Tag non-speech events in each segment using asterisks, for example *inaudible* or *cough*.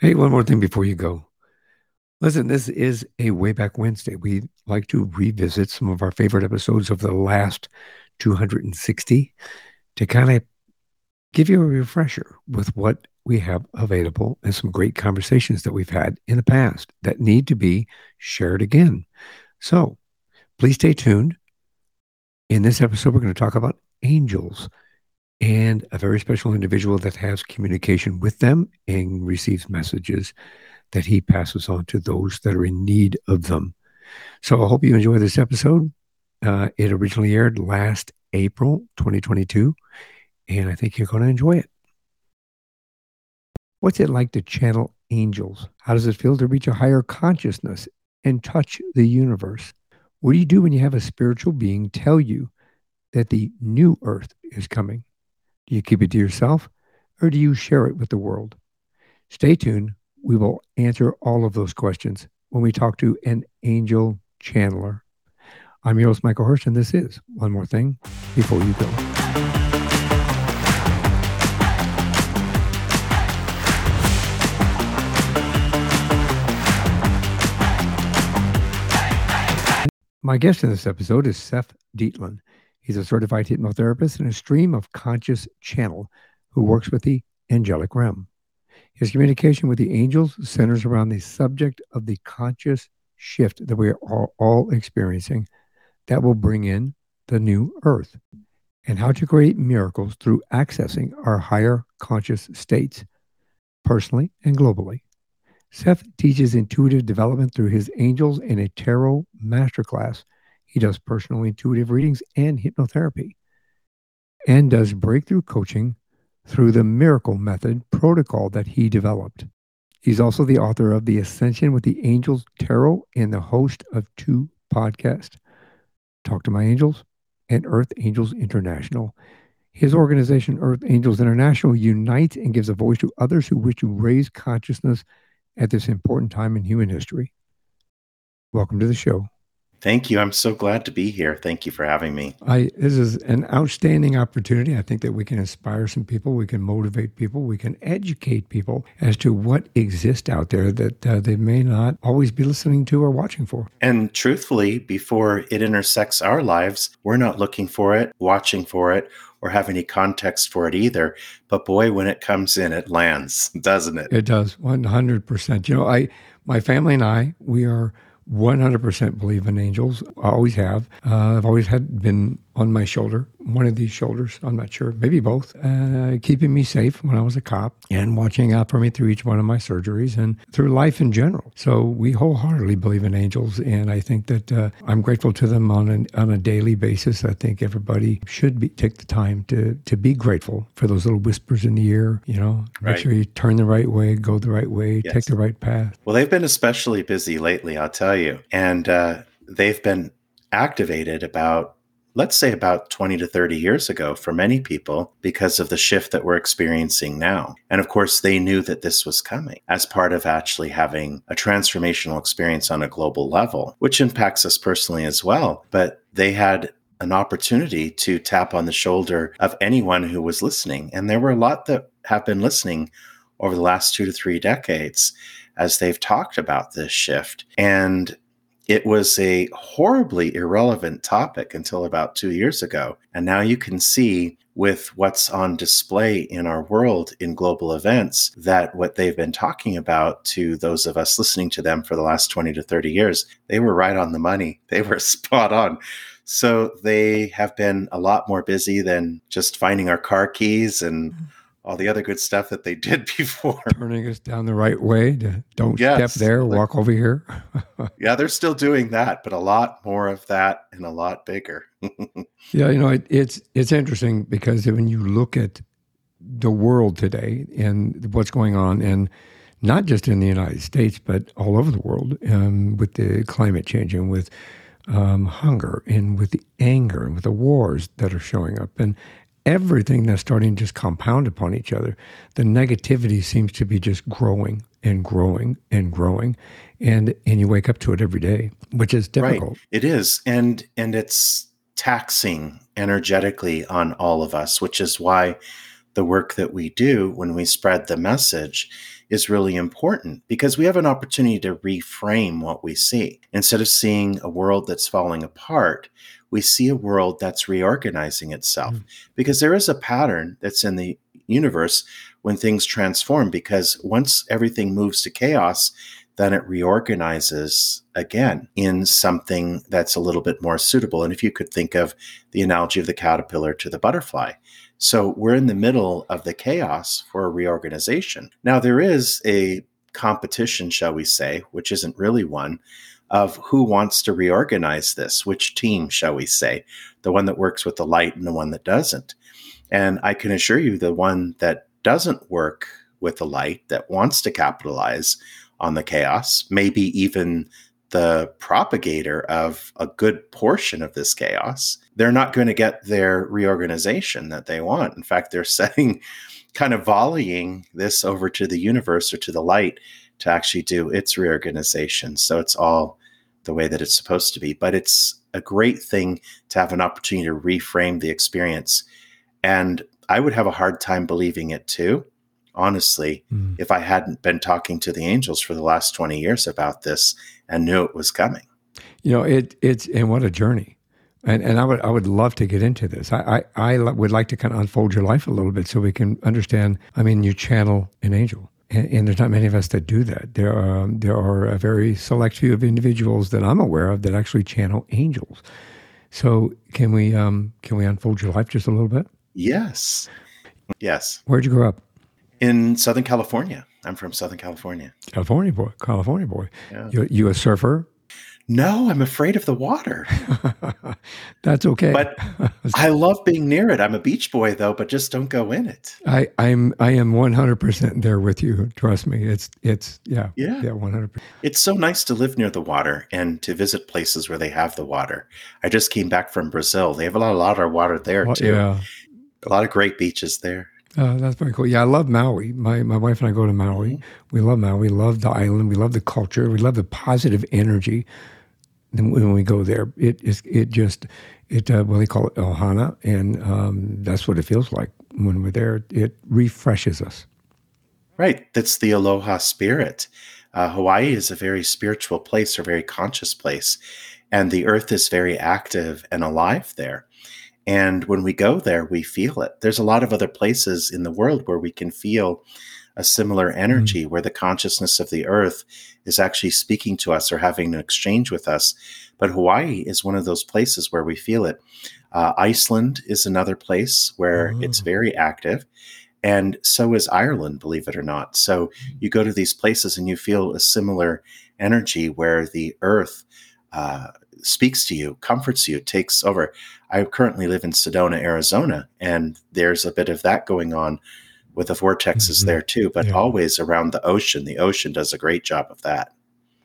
Hey, one more thing before you go. Listen, this is a way back Wednesday. We like to revisit some of our favorite episodes of the last 260 to kind of give you a refresher with what we have available and some great conversations that we've had in the past that need to be shared again. So please stay tuned. In this episode, we're going to talk about angels and a very special individual that has communication with them and receives messages that he passes on to those that are in need of them. So I hope you enjoy this episode. Uh, it originally aired last April 2022, and I think you're going to enjoy it. What's it like to channel angels? How does it feel to reach a higher consciousness and touch the universe? What do you do when you have a spiritual being tell you that the new earth is coming? Do you keep it to yourself or do you share it with the world? Stay tuned. We will answer all of those questions when we talk to an angel channeler. I'm your host, Michael Hirsch, and this is One More Thing Before You Go. My guest in this episode is Seph Dietlin. He's a certified hypnotherapist and a stream of conscious channel who works with the angelic realm. His communication with the angels centers around the subject of the conscious shift that we are all, experiencing that will bring in the new earth and how to create miracles through accessing our higher conscious states, personally and globally. Seph teaches intuitive development through his angels in a tarot masterclass he does personal intuitive readings and hypnotherapy and does breakthrough coaching through the miracle method protocol that he developed. He's also the author of The Ascension with the Angels Tarot and the host of two podcasts, Talk to My Angels and Earth Angels International. His organization, Earth Angels International, unites and gives a voice to others who wish to raise consciousness at this important time in human history. Welcome to the show, Thank you. I'm so glad to be here. Thank you for having me. I this is an outstanding opportunity. I think that we can inspire some people, we can motivate people, we can educate people as to what exists out there that uh, they may not always be listening to or watching for. And truthfully, before it intersects our lives, we're not looking for it, watching for it, or have any context for it either. But boy, when it comes in, it lands, *laughs* doesn't it? It does, 100%. You know, I my family and I, we are 100% believe in angels. I always have. Uh, I've always had been on my shoulder, one of these shoulders, I'm not sure, maybe both, uh, keeping me safe when I was a cop and watching out for me through each one of my surgeries and through life in general. So we wholeheartedly believe in angels, and I think that uh, I'm grateful to them on an, on a daily basis. I think everybody should be, take the time to to be grateful for those little whispers in the ear. You know, make sure you turn the right way, go the right way, yes. take the right path. Well, they've been especially busy lately, I'll tell you, and uh, they've been activated about let's say about 20 to 30 years ago for many people because of the shift that we're experiencing now. And of course, they knew that this was coming as part of actually having a transformational experience on a global level, which impacts us personally as well. But they had an opportunity to tap on the shoulder of anyone who was listening. And there were a lot that have been listening over the last two to three decades as they've talked about this shift. And it was a horribly irrelevant topic until about two years ago. And now you can see with what's on display in our world in global events that what they've been talking about to those of us listening to them for the last 20 to 30 years, they were right on the money. *laughs* They were spot on. So they have been a lot more busy than just finding our car keys and mm-hmm all the other good stuff that they *laughs* did before. Turning us down the right way to don't yes, step there, like, walk over here. *laughs* yeah, they're still doing that, but a lot more of that and a lot bigger. *laughs* yeah, you know, it, it's it's interesting because when you look at the world today and what's going on, and not just in the United States, but all over the world, um, with the climate changing, with um, hunger, and with the anger, and with the wars that are showing up, and everything that's starting to just compound upon each other. The negativity seems to be just growing and growing and growing. And and you wake up to it every day, which is difficult. Right. It is. And and it's taxing energetically on all of us, which is why the work that we do when we spread the message is really important because we have an opportunity to reframe what we see. Instead of seeing a world that's falling apart, we see a world that's reorganizing itself mm. because there is a pattern that's in the universe when things transform because once everything moves to chaos then it reorganizes again in something that's a little bit more suitable. And if you could think of the analogy of the caterpillar to the butterfly. So we're in the middle of the chaos for a reorganization. Now there is a competition shall we say which isn't really one of who wants to reorganize this, which team, shall we say, the one that works with the light and the one that doesn't. And I can assure you, the one that doesn't work with the light, that wants to capitalize on the chaos, maybe even the propagator of a good portion of this chaos, they're not going to get their reorganization that they want. In fact, they're *laughs* setting kind of volleying this over to the universe or to the light to actually do its reorganization. So it's all the way that it's supposed to be. But it's a great thing to have an opportunity to reframe the experience. And I would have a hard time believing it too, honestly, mm. if I hadn't been talking to the angels for the last 20 years about this and knew it was coming. You know, it it's and what a journey. And and I would I would love to get into this. I, I, I would like to kind of unfold your life a little bit so we can understand. I mean, you channel an angel and, and, there's not many of us that do that. There are there are a very select few of individuals that I'm aware of that actually channel angels. So can we um, can we unfold your life just a little bit? Yes, yes. Where'd you grow up? In Southern California. I'm from Southern California. California boy. California boy. Yeah. You, you a surfer? No, I'm afraid of the water. *laughs* That's okay. But *laughs* I love being near it. I'm a beach boy though, but just don't go in it. I, I'm I am 100% there with you. Trust me. It's it's yeah. Yeah. Yeah, 100%. It's so nice to live near the water and to visit places where they have the water. I just came back from Brazil. They have a lot, a lot of water there well, too. Yeah. A lot of great beaches there. Uh, that's very cool. Yeah, I love Maui. My my wife and I go to Maui. Mm-hmm. We love Maui. We love the island. We love the culture. We love the positive energy when we go there. It is it just it uh, well they call it Ohana, and um, that's what it feels like when we're there. It refreshes us. Right, that's the aloha spirit. Uh, Hawaii is a very spiritual place, or very conscious place, and the earth is very active and alive there. And when we go there, we feel it. There's a lot of other places in the world where we can feel a similar energy mm-hmm. where the consciousness of the earth is actually speaking to us or having an exchange with us. But Hawaii is one of those places where we feel it. Uh, Iceland is another place where oh. it's very active. And so is Ireland, believe it or not. So you go to these places and you feel a similar energy where the earth uh, speaks to you, comforts you, takes over. I currently live in Sedona, Arizona, and there's a bit of that going on with the vortexes mm-hmm. there too, but yeah. always around the ocean. The ocean does a great job of that.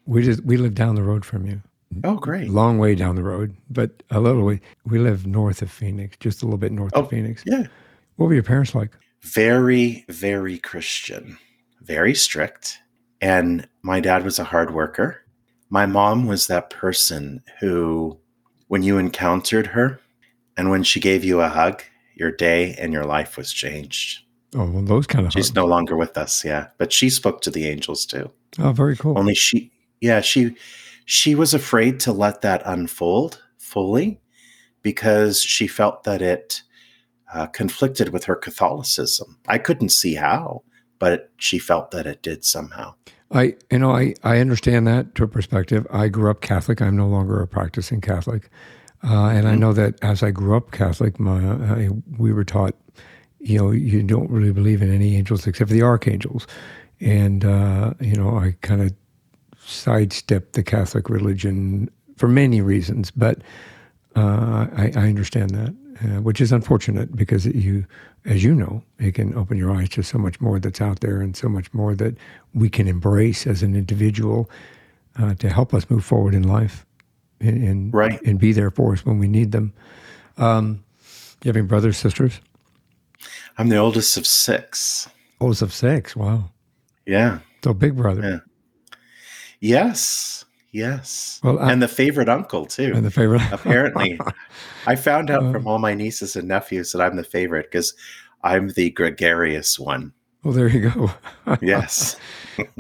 We just we live down the road from you. Oh, great! Long way down the road, but a little way. We live north of Phoenix, just a little bit north oh, of Phoenix. Yeah. What were your parents like? Very, very Christian, very strict, and my dad was a hard worker. My mom was that person who, when you encountered her, and when she gave you a hug, your day and your life was changed. Oh, well, those kind of. She's hugs. no longer with us, yeah, but she spoke to the angels too. Oh, very cool. Only she, yeah, she, she was afraid to let that unfold fully because she felt that it uh, conflicted with her Catholicism. I couldn't see how, but it, she felt that it did somehow. I, you know, I, I understand that to a perspective. I grew up Catholic. I'm no longer a practicing Catholic, uh, and mm-hmm. I know that as I grew up Catholic, my I, we were taught you know, you don't really believe in any angels except for the archangels. And, uh, you know, I kind of sidestepped the Catholic religion for many reasons, but uh, I, I, understand that, uh, which is unfortunate because you, as you know, it can open your eyes to so much more that's out there and so much more that we can embrace as an individual uh, to help us move forward in life and, and, right. and be there for us when we need them. Um, you have any brothers, sisters? I'm the oldest of six. Oldest of six. Wow. Yeah. So big brother. Yeah. Yes. Yes. Well, I, and the favorite uncle too. And the favorite. *laughs* Apparently, I found out uh, from all my nieces and nephews that I'm the favorite because I'm the gregarious one. Well, there you go. *laughs* yes.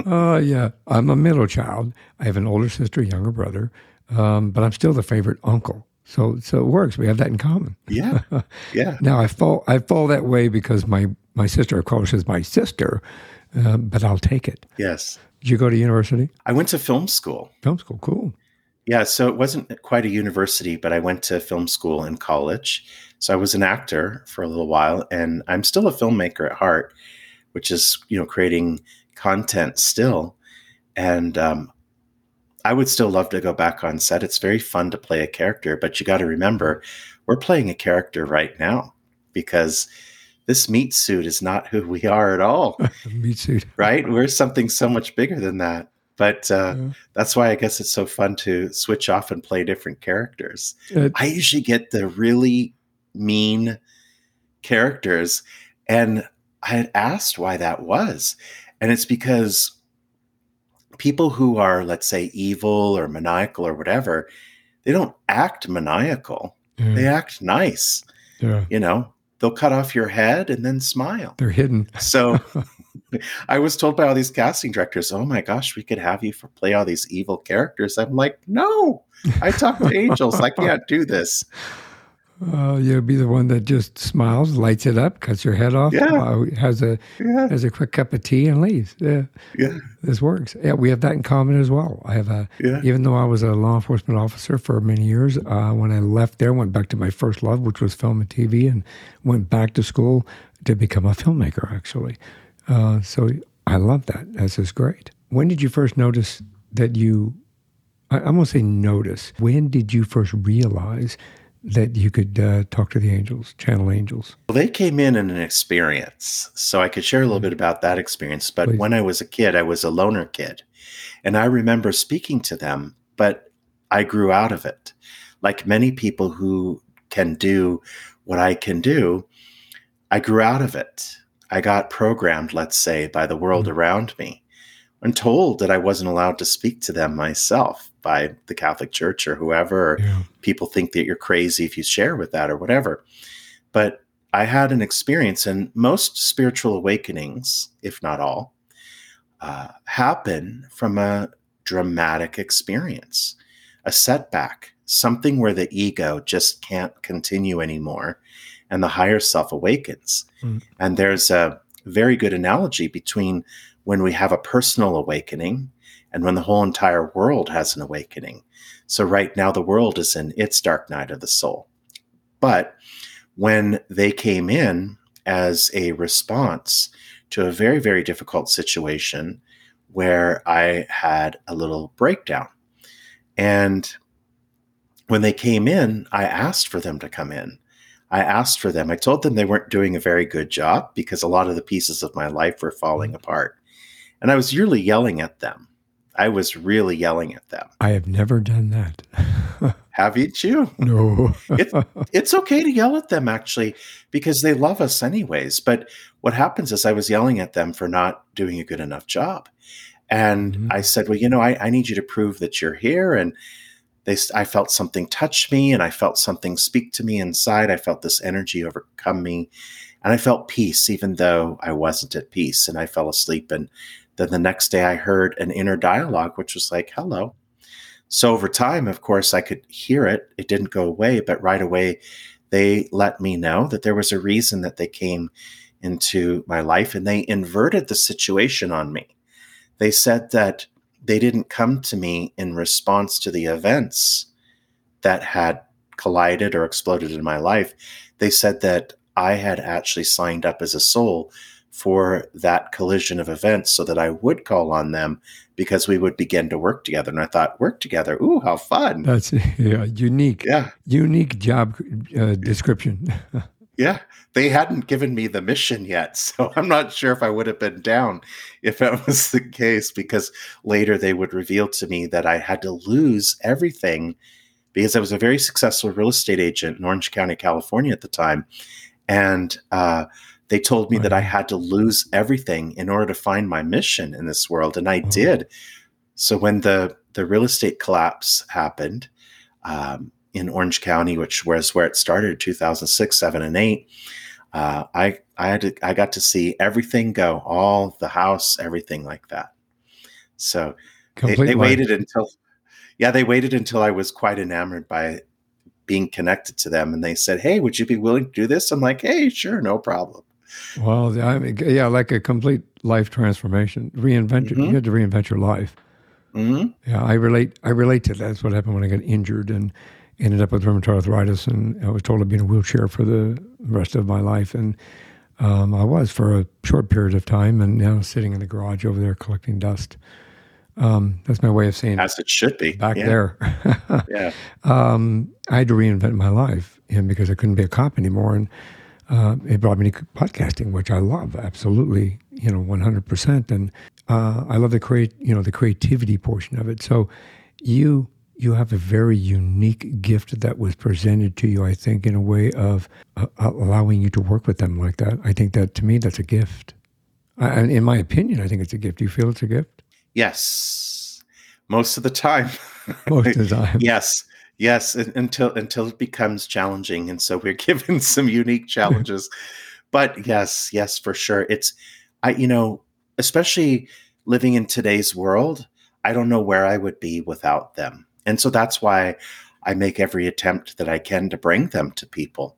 uh, yeah. I'm a middle child. I have an older sister, younger brother, um, but I'm still the favorite uncle. So, so it works. We have that in common. Yeah. *laughs* Yeah. now I fall, I fall that way because my my sister, of course, is my sister, uh, but I'll take it. Yes. Did you go to university? I went to film school. Film school, cool. Yeah, so it wasn't quite a university, but I went to film school in college. So I was an actor for a little while, and I'm still a filmmaker at heart, which is you know creating content still. And um, I would still love to go back on set. It's very fun to play a character, but you got to remember, we're playing a character right now because this meat suit is not who we are at all. *laughs* meat suit, right? We're something so much bigger than that. But uh, yeah. that's why I guess it's so fun to switch off and play different characters. Uh, I usually get the really mean characters, and I had asked why that was. And it's because people who are, let's say, evil or maniacal or whatever, they don't act maniacal. They mm. act nice. Yeah. You know, they'll cut off your head and then smile. They're hidden. So *laughs* I was told by all these casting directors, "Oh my gosh, we could have you for play all these evil characters." I'm like, "No, I talk to angels. I can't do this." Uh, you'll be the one that just smiles, lights it up, cuts your head off, yeah. uh, has a yeah. has a quick cup of tea and leaves. Yeah, yeah, this works. Yeah, we have that in common as well. I have a yeah. even though I was a law enforcement officer for many years, uh, when I left there, went back to my first love, which was film and TV, and went back to school to become a filmmaker. Actually, uh, so I love that. This is great. When did you first notice that you? I, I'm gonna say notice. When did you first realize? That you could uh, talk to the angels, channel angels? Well, they came in in an experience. So I could share a little bit about that experience. But Please. when I was a kid, I was a loner kid. And I remember speaking to them, but I grew out of it. Like many people who can do what I can do, I grew out of it. I got programmed, let's say, by the world mm-hmm. around me and told that I wasn't allowed to speak to them myself by the Catholic Church or whoever. Or yeah. People think that you're crazy if you share with that or whatever. But I had an experience, and most spiritual awakenings, if not all, uh, happen from a dramatic experience, a setback, something where the ego just can't continue anymore and the higher self awakens. Mm. And there's a very good analogy between when we have a personal awakening and when the whole entire world has an awakening. So, right now, the world is in its dark night of the soul. But when they came in as a response to a very, very difficult situation where I had a little breakdown. And when they came in, I asked for them to come in. I asked for them. I told them they weren't doing a very good job because a lot of the pieces of my life were falling mm-hmm. apart. And I was really yelling at them. I was really yelling at them. I have never done that. *laughs* Haven't you? No. *laughs* it, it's okay to yell at them, actually, because they love us anyways. But what happens is I was yelling at them for not doing a good enough job. And mm-hmm. I said, well, you know, I, I need you to prove that you're here. And they, I felt something touch me and I felt something speak to me inside. I felt this energy overcome me. And I felt peace, even though I wasn't at peace. And I fell asleep and then the next day, I heard an inner dialogue, which was like, hello. So over time, of course, I could hear it. It didn't go away, but right away, they let me know that there was a reason that they came into my life and they inverted the situation on me. They said that they didn't come to me in response to the events that had collided or exploded in my life. They said that I had actually signed up as a soul for that collision of events so that I would call on them because we would begin to work together. And I thought, work together. Ooh, how fun. That's *laughs* yeah, unique. Yeah. Unique job uh, description. *laughs* yeah. They hadn't given me the mission yet. *laughs* So I'm not sure if I would have been down if that was the case because later they would reveal to me that I had to lose everything because I was a very successful real estate agent in Orange County, California at the time. And, uh, they told me right. that I had to lose everything in order to find my mission in this world, and I oh. did. So when the the real estate collapse happened um, in Orange County, which was where it started, 2006, seven, and eight, uh, I I had to, I got to see everything go, all the house, everything like that. So they, they waited until yeah, they waited until I was quite enamored by being connected to them, and they said, "Hey, would you be willing to do this?" I'm like, "Hey, sure, no problem." Well, I mean, yeah, like a complete life transformation. Reinvent mm-hmm. you had to reinvent your life. Mm-hmm. Yeah, I relate. I relate to that. That's what happened when I got injured and ended up with rheumatoid arthritis, and I was told to be in a wheelchair for the rest of my life. And um, I was for a short period of time, and now sitting in the garage over there collecting dust. Um, that's my way of saying as it should be back yeah. there. yeah. *laughs* Um, I had to reinvent my life, and because I couldn't be a cop anymore, and uh, it brought me to podcasting, which I love absolutely, you know, one hundred percent. And uh, I love the create, you know, the creativity portion of it. So you you have a very unique gift that was presented to you, I think, in a way of uh, allowing you to work with them like that. I think that to me, that's a gift. I, in my opinion, I think it's a gift. Do you feel it's a gift? Yes, most of the time. most of the time. *laughs* yes, yes, until until it becomes challenging, and so we're *laughs* given some unique *laughs* challenges. but yes, yes, for sure. It's I, you know, especially living in today's world. I don't know where I would be without them and so that's why I make every attempt that I can to bring them to people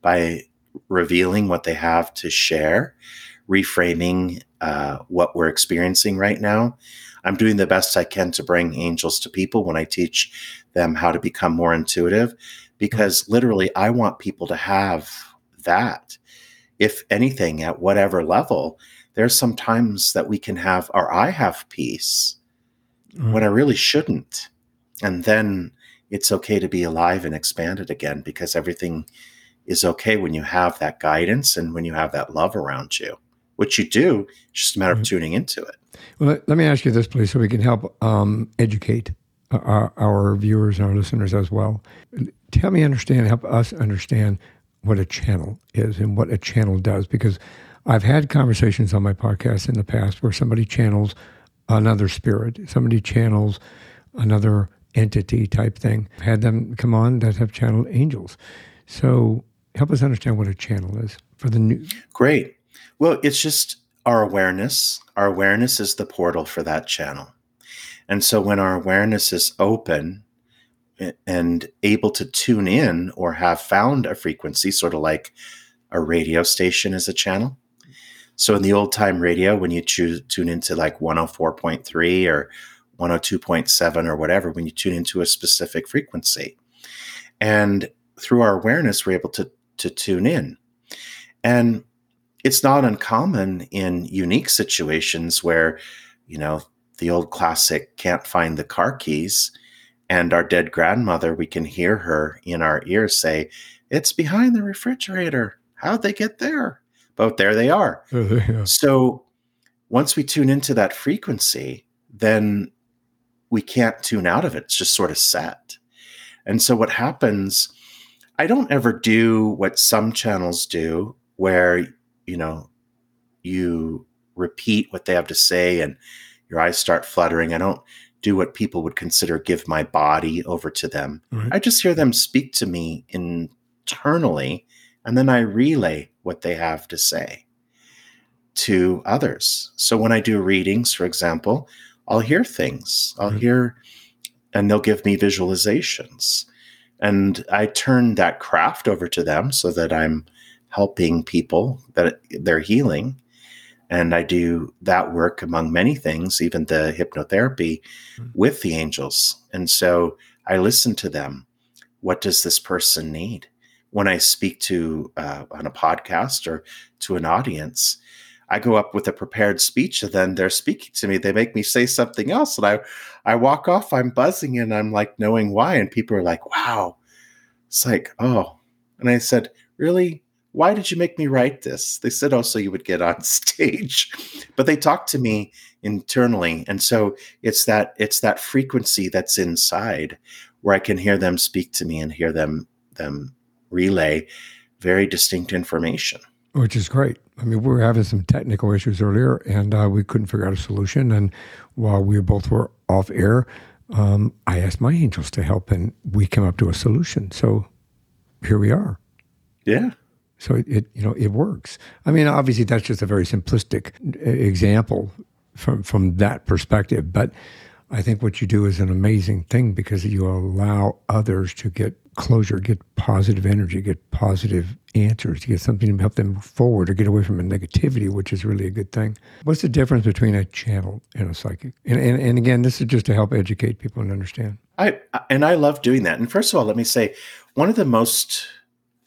by revealing what they have to share, reframing uh, what we're experiencing right now. I'm doing the best I can to bring angels to people when I teach them how to become more intuitive, because literally, I want people to have that. If anything, at whatever level, there's some times that we can have, or I have peace mm. when I really shouldn't. And then it's okay to be alive and expanded again because everything is okay when you have that guidance and when you have that love around you which you do it's just a matter of tuning into it. Well let me ask you this please so we can help um, educate our, our, viewers our listeners as well tell me understand help us understand what a channel is and what a channel does because i've had conversations on my podcast in the past where somebody channels another spirit somebody channels another entity type thing. Had them come on that have channeled angels. So help us understand what a channel is for the new. Great. Well, it's just our awareness. Our awareness is the portal for that channel. And so when our awareness is open and able to tune in or have found a frequency, sort of like a radio station is a channel. So in the old time radio, when you choose tune into like 104.3 or 102.7 or whatever when you tune into a specific frequency. And through our awareness, we're able to, to tune in. And it's not uncommon in unique situations where, you know, the old classic can't find the car keys and our dead grandmother, we can hear her in our ears say, It's behind the refrigerator. How'd they get there? But there they are. *laughs* yeah. So once we tune into that frequency, then we can't tune out of it. It's just sort of set. And so what happens, I don't ever do what some channels do where, you know, you repeat what they have to say and your eyes start fluttering. I don't do what people would consider give my body over to them. Right. I just hear them speak to me internally and then I relay what they have to say to others. So when I do readings, for example, I'll hear things. I'll mm-hmm. hear, and they'll give me visualizations. And I turn that craft over to them so that I'm helping people that they're healing. And I do that work among many things, even the hypnotherapy mm-hmm. with the angels. And so I listen to them. What does this person need? When I speak to uh, on a podcast or to an audience, I go up with a prepared speech and then they're speaking to me. They make me say something else. And I, I walk off, I'm buzzing and I'm like knowing why. And people are like, wow. It's like, oh. And I said, really? Why did you make me write this? They said, oh, so you would get on *laughs* stage. But they talked to me internally. And so it's that it's that frequency that's inside where I can hear them speak to me and hear them them relay very distinct information which is great. I mean, we were having some technical issues earlier, and uh, we couldn't figure out a solution. And while we both were off air, um, I asked my angels to help, and we came up to a solution. So here we are. Yeah. So it, it, you know it works. I mean, obviously that's just a very simplistic uh, example from from that perspective, but I think what you do is an amazing thing because you allow others to get closure, get positive energy, get positive answers, to get something to help them move forward or get away from a negativity, which is really a good thing. What's the difference between a channel and a psychic? And, and, and again, this is just to help educate people and understand. I and I love doing that. And first of all, let me say one of the most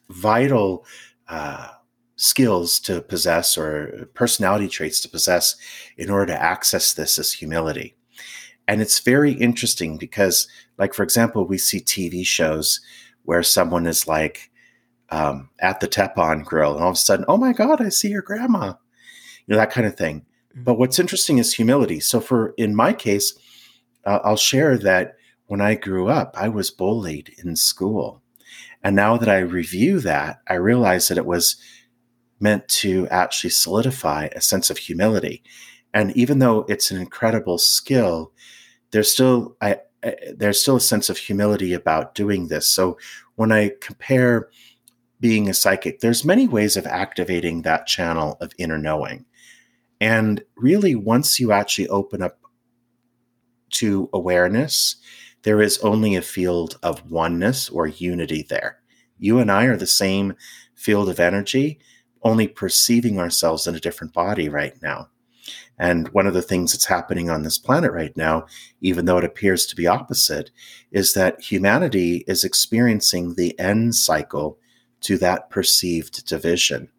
vital uh, skills to possess or personality traits to possess in order to access this is humility. And it's very interesting because, like, for example, we see TV shows where someone is like um, at the Teflon grill and all of a sudden, oh my God, I see your grandma, you know, that kind of thing. Mm-hmm. But what's interesting is humility. So, for in my case, uh, I'll share that when I grew up, I was bullied in school. And now that I review that, I realize that it was meant to actually solidify a sense of humility. And even though it's an incredible skill, there's still I, I, there's still a sense of humility about doing this. So when I compare being a psychic, there's many ways of activating that channel of inner knowing. And really, once you actually open up to awareness, there is only a field of oneness or unity there. You and I are the same field of energy, only perceiving ourselves in a different body right now. And one of the things that's happening on this planet right now, even though it appears to be opposite, is that humanity is experiencing the end cycle to that perceived division.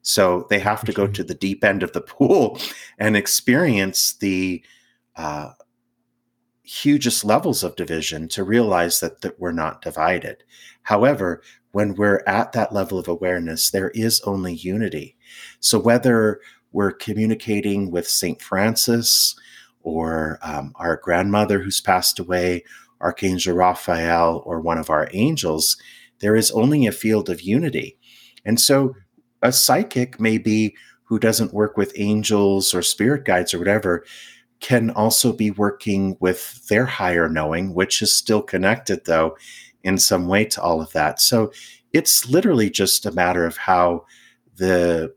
So they have to go to the deep end of the *laughs* pool and experience the uh, hugest levels of division to realize that, that we're not divided. However, when we're at that level of awareness, there is only unity. So whether we're communicating with St. Francis or um, our grandmother who's passed away, Archangel Raphael, or one of our angels, there is only a field of unity. And so a psychic, maybe who doesn't work with angels or spirit guides or whatever, can also be working with their higher knowing, which is still connected, though, in some way to all of that. So it's literally just a matter of how the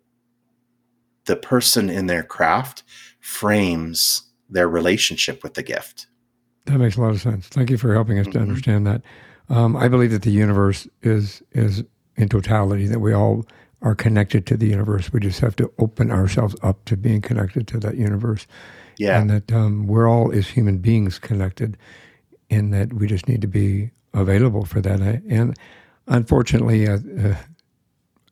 the person in their craft frames their relationship with the gift. That makes a lot of sense. Thank you for helping us mm-hmm. to understand that. Um, I believe that the universe is is in totality that we all are connected to the universe. We just have to open ourselves up to being connected to that universe. Yeah, and that um, we're all as human beings connected, and that we just need to be available for that. And unfortunately, uh, uh,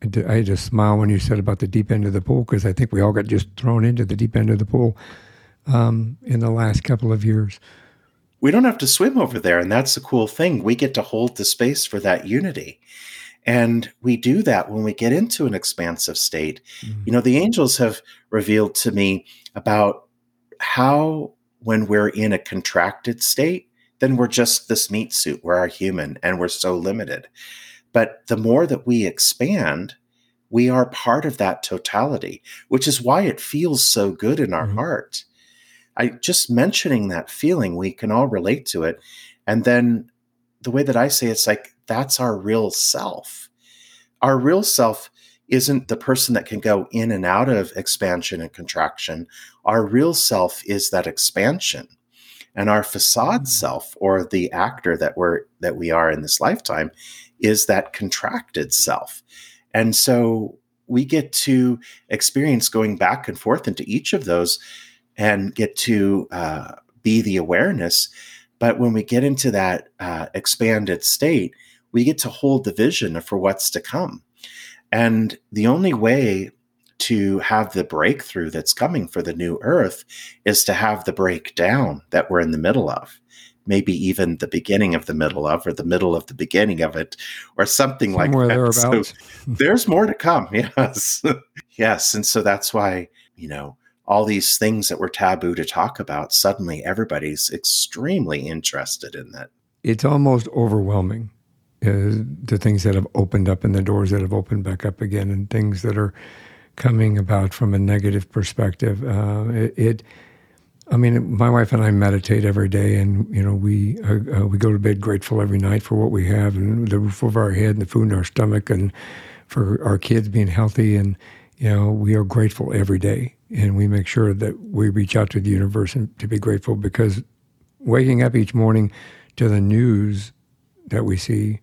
I to smile when you said about the deep end of the pool because I think we all got just thrown into the deep end of the pool um, in the last couple of years. We don't have to swim over there, and that's the cool thing. We get to hold the space for that unity. And we do that when we get into an expansive state. Mm-hmm. You know, the angels have revealed to me about how, when we're in a contracted state, then we're just this meat suit. We're a human and we're so limited. But the more that we expand, we are part of that totality, which is why it feels so good in our mm-hmm. heart. I just mentioning that feeling, we can all relate to it. And then the way that I say it's like that's our real self. Our real self isn't the person that can go in and out of expansion and contraction. Our real self is that expansion. And our facade mm-hmm. self or the actor that we're that we are in this lifetime is that contracted self. And so we get to experience going back and forth into each of those and get to uh, be the awareness. But when we get into that uh, expanded state, we get to hold the vision for what's to come. And the only way to have the breakthrough that's coming for the new earth is to have the breakdown that we're in the middle of maybe even the beginning of the middle of, or the middle of the beginning of it, or something Somewhere like that. So there's more to come. *laughs* Yes. yes. And so that's why, you know, all these things that were taboo to talk about, suddenly everybody's extremely interested in that. It's almost overwhelming. Uh, the things that have opened up and the doors that have opened back up again, and things that are coming about from a negative perspective. Uh, it, it I mean, my wife and I meditate every day, and you know, we uh, uh, we go to bed grateful every night for what we have and the roof over our head and the food in our stomach, and for our kids being healthy, and you know, we are grateful every day, and we make sure that we reach out to the universe and to be grateful because waking up each morning to the news that we see,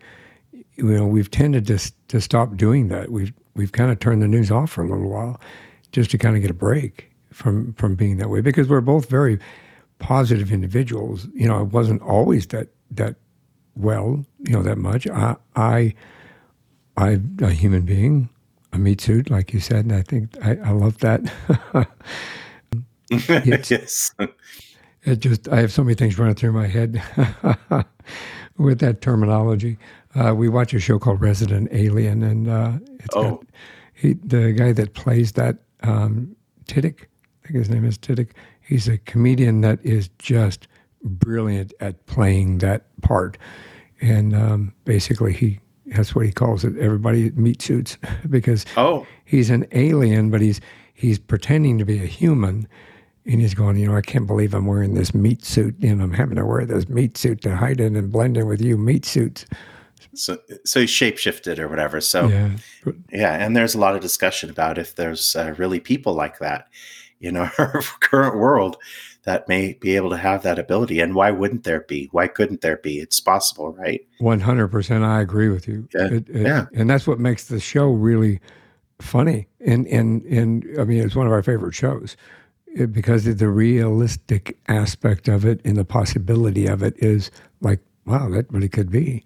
you know, we've tended to to stop doing that. We've we've kind of turned the news off for a little while, just to kind of get a break from from being that way because we're both very positive individuals. You know, I wasn't always that that well, you know, that much. I I I'm a human being, a meat suit, like you said, and I think I, I love that. *laughs* yes. It just I have so many things running through my head *laughs* with that terminology. Uh, we watch a show called Resident Alien, and uh, it's Oh. got he, the guy that plays that um, Tudyk. I think his name is Tudyk. He's a comedian that is just brilliant at playing that part, and um, basically he that's what he calls it. Everybody meat suits *laughs* because Oh, he's an alien, but he's he's pretending to be a human, and he's going, you know, I can't believe I'm wearing this meat suit, and I'm having to wear this meat suit to hide in and blend in with you meat suits. so so he shapeshifted or whatever. So Yeah, Yeah, and there's a lot of discussion about if there's uh, really people like that in our *laughs* current world that may be able to have that ability. And why wouldn't there be? Why couldn't there be? It's possible, right? one hundred percent. I agree with you. Yeah, It- it- yeah. and that's what makes the show really funny. And and and I mean, it's one of our favorite shows because of the realistic aspect of it and the possibility of it is like, wow, that really could be.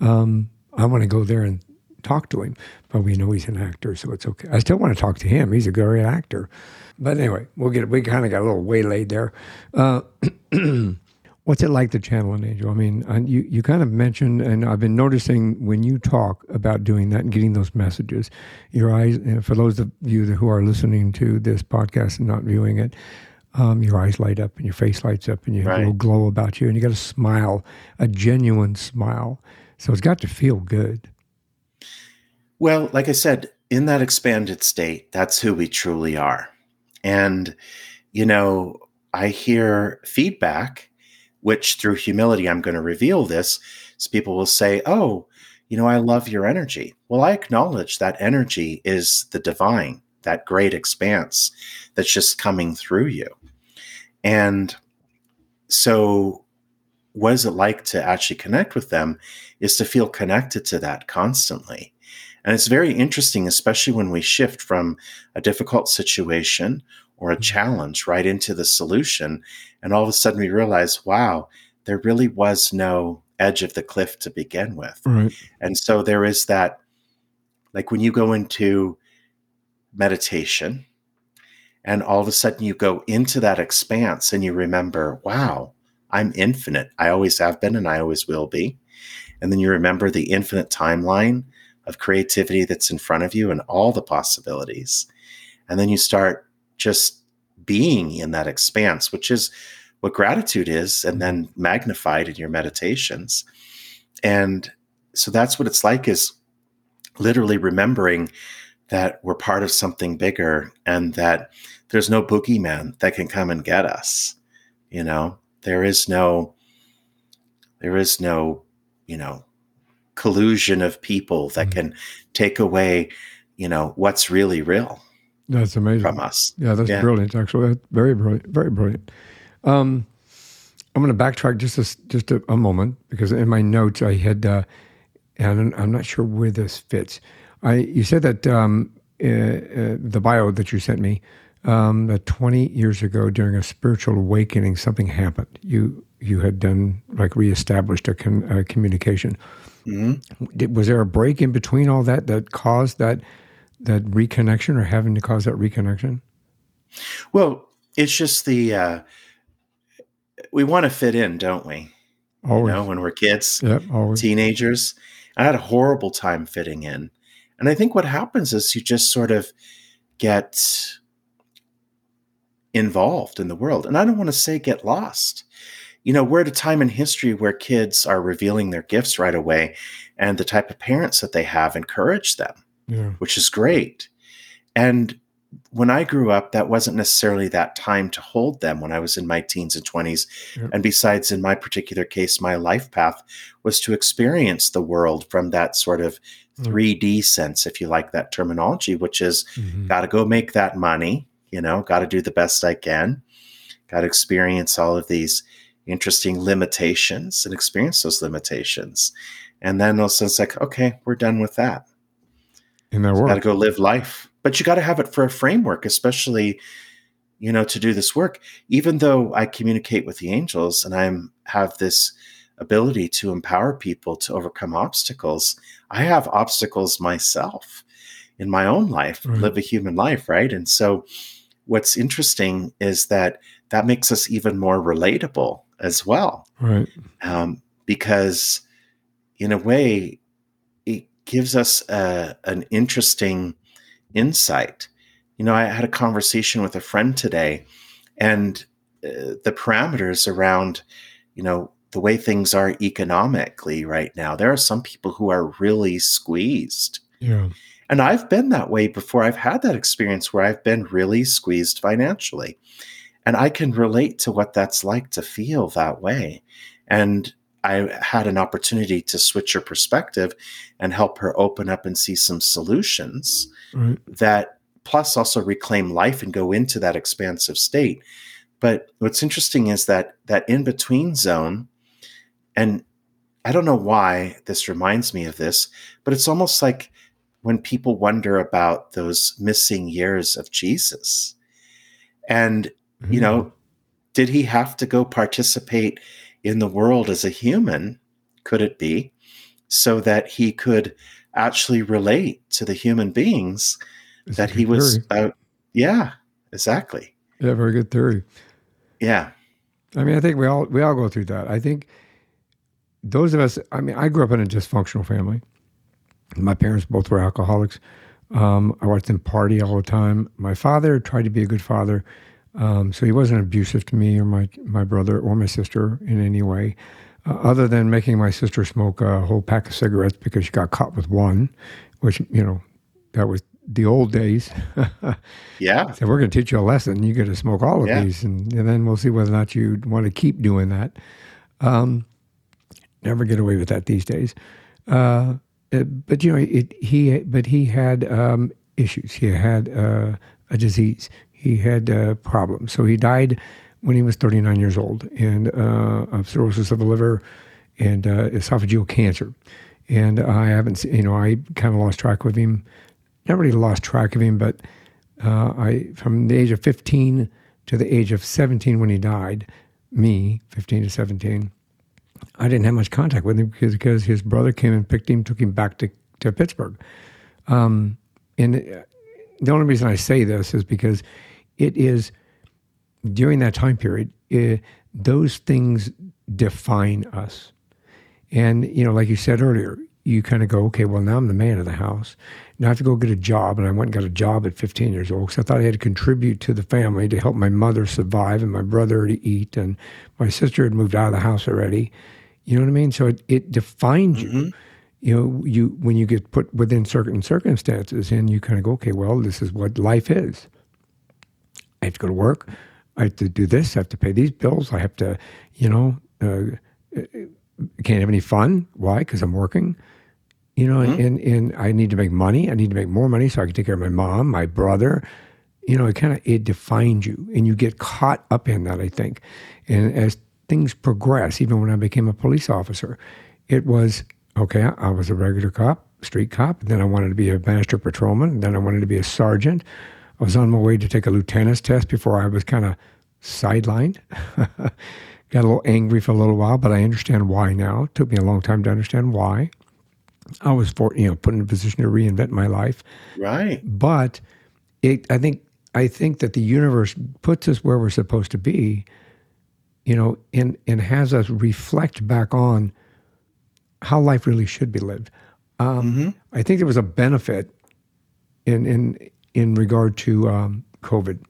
Um, I want to go there and talk to him, but we know he's an actor, so it's okay. I still want to talk to him. He's a great actor. But anyway, we'll get we kind of got a little waylaid there. Uh, *clears throat* what's it like to channel an angel? I mean, you you kind of mentioned, and I've been noticing when you talk about doing that and getting those messages, your eyes. For those of you that- who are listening to this podcast and not viewing it, um, your eyes light up and your face lights up and you have a little glow about you, and you got a smile, a genuine smile. So it's got to feel good. Well, like I said, in that expanded state, that's who we truly are. And, you know, I hear feedback, which through humility, I'm going to reveal this. So people will say, Oh, you know, I love your energy. Well, I acknowledge that energy is the divine, that great expanse that's just coming through you. And so, what is it like to actually connect with them? Is to feel connected to that constantly. And it's very interesting, especially when we shift from a difficult situation or a mm-hmm. challenge right into the solution. And all of a sudden we realize, wow, there really was no edge of the cliff to begin with. Right. And so there is that, like when you go into meditation and all of a sudden you go into that expanse and you remember, wow, I'm infinite. I always have been and I always will be. And then you remember the infinite timeline of creativity that's in front of you and all the possibilities. And then you start just being in that expanse, which is what gratitude is, and then magnified in your meditations. And so that's what it's like is literally remembering that we're part of something bigger and that there's no boogeyman that can come and get us. You know, there is no, there is no, you know, collusion of people that Mhm. can take away, you know, what's really real That's amazing. from us. Yeah, that's Yeah. brilliant. Actually, that's very brilliant. Very brilliant. Um, I'm going to backtrack just a, just a, a moment because in my notes I had, uh, and I'm not sure where this fits. I you said that um, uh, uh, the bio that you sent me um, that 20 years ago during a spiritual awakening something happened. You you had done like reestablished a, con, a communication. Mhm. Did, was there a break in between all that that caused that that reconnection or having to cause that reconnection? Well, it's just the uh, we want to fit in, don't we? You Always. know, when we're kids, Yep, always. teenagers. I had a horrible time fitting in. And I think what happens is you just sort of get involved in the world. And I don't want to say get lost. You know, we're at a time in history where kids are revealing their gifts right away, and the type of parents that they have encourage them Yeah. which is great. And when I grew up, that wasn't necessarily that time to hold them when I was in my teens and 20s. Yep. And besides, in my particular case, my life path was to experience the world from that sort of 3D mm. sense, if you like that terminology, which is mm-hmm. got to go make that money, you know, got to do the best I can, got to experience all of these interesting limitations and experience those limitations. And then also it's like, okay, we're done with that. And that works. Got to go live life but you got to have it for a framework, especially you know to do this work. Even though I communicate with the angels and I'm have this ability to empower people to overcome obstacles, I have obstacles myself in my own life, right. live a human life, right? And so what's interesting is that that makes us even more relatable as well. Right. Um, because in a way, gives us a, an interesting insight. You know, I had a conversation with a friend today, and uh, the parameters around, you know, the way things are economically right now, there are some people who are really squeezed. Yeah. And I've been that way before. I've had that experience where I've been really squeezed financially. And I can relate to what that's like to feel that way. And I had an opportunity to switch her perspective and help her open up and see some solutions right. that plus also reclaim life and go into that expansive state. But what's interesting is that that in between zone, and I don't know why this reminds me of this, but it's almost like when people wonder about those missing years of Jesus. And, mm-hmm. you know, mm-hmm. did he have to go participate in the world as a human? Could it be so that he could actually relate to the human beings that he was. Uh, yeah, exactly. Yeah, very good theory. Yeah, I mean, I think we all we all go through that. I think those of us. I mean, I grew up in a dysfunctional family. My parents both were alcoholics. Um, I watched them party all the time. My father tried to be a good father, um, so he wasn't abusive to me or my my brother or my sister in any way uh, other than making my sister smoke a whole pack of cigarettes because she got caught with one, which, you know, that was the old days. *laughs* yeah. So we're going to teach you a lesson. You get to smoke all of yeah. these, and, and, then we'll see whether or not you want to keep doing that. Um, never get away with that these days. Uh, it, but you know, it, he but he had um, issues. He had uh, a disease. He had uh, problems. So he died when he was 39 years old and uh, of cirrhosis of the liver and uh, esophageal cancer. And I haven't, you know, I kind of lost track of him. Never really lost track of him, but uh, I, from the age of 15 to the age of 17 when he died, me, 15 to 17, I didn't have much contact with him because, because his brother came and picked him, took him back to, to Pittsburgh. Um, and uh, the only reason I say this is because it is during that time period, uh, those things define us. And, you know, like you said earlier, you kind of go, okay, well, now I'm the man of the house. Now I have to go get a job. And I went and got a job at 15 years old because I thought I had to contribute to the family to help my mother survive and my brother to eat. And my sister had moved out of the house already. You know what I mean? So it, it defines mm-hmm. you. You know, you when you get put within certain circumstances and you kind of go, okay, well, this is what life is. I have to go to work. I have to do this. I have to pay these bills. I have to, you know, uh, can't have any fun. Why? Because I'm working. You know, mm-hmm. and, and I need to make money. I need to make more money so I can take care of my mom, my brother. You know, it kind of it defines you, and you get caught up in that. I think, and as things progress, even when I became a police officer, it was okay. I was a regular cop, street cop. Then I wanted to be a master patrolman. Then I wanted to be a sergeant. I was on my way to take a lieutenant's test before I was kind of sidelined. *laughs* Got a little angry for a little while, but I understand why now. It took me a long time to understand why. I was for you know put in a position to reinvent my life. Right. But it I think I think that the universe puts us where we're supposed to be, you know, and and has us reflect back on how life really should be lived. Um, mm-hmm. I think there was a benefit in in in regard to um, COVID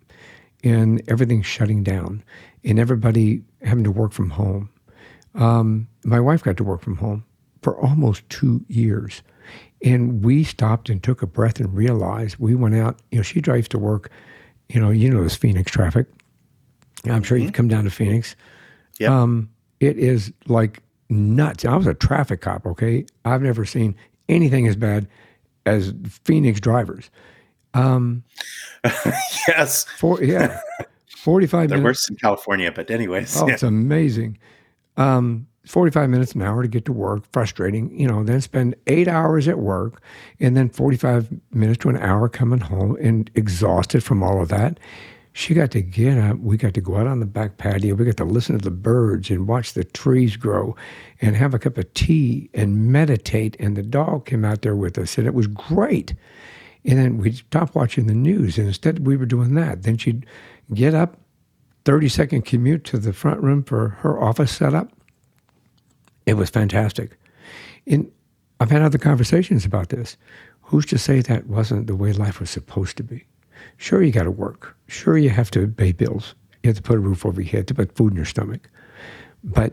and everything shutting down and everybody having to work from home. Um, my wife got to work from home for almost two years. And we stopped and took a breath and realized we went out, you know, she drives to work You know, you know this Phoenix traffic. I'm sure you've come down to Phoenix. Yep. Um, it is like nuts. I was a traffic cop. Okay, I've never seen anything as bad as Phoenix drivers. Um, *laughs* yes. For yeah, forty-five. They're minutes. worse in California, but anyways. Oh, yeah. it's amazing. Um, 45 minutes an hour to get to work, frustrating, you know, then spend eight hours at work and then 45 minutes to an hour coming home and exhausted from all of that. She got to get up. We got to go out on the back patio. We got to listen to the birds and watch the trees grow and have a cup of tea and meditate. And the dog came out there with us and it was great. And then we'd stop watching the news. And instead, we were doing that. Then she'd get up, 30 second commute to the front room for her office setup. It was fantastic. And I've had other conversations about this. Who's to say that wasn't the way life was supposed to be? Sure, you got to work. Sure, you have to pay bills. You have to put a roof over your head, to put food in your stomach. But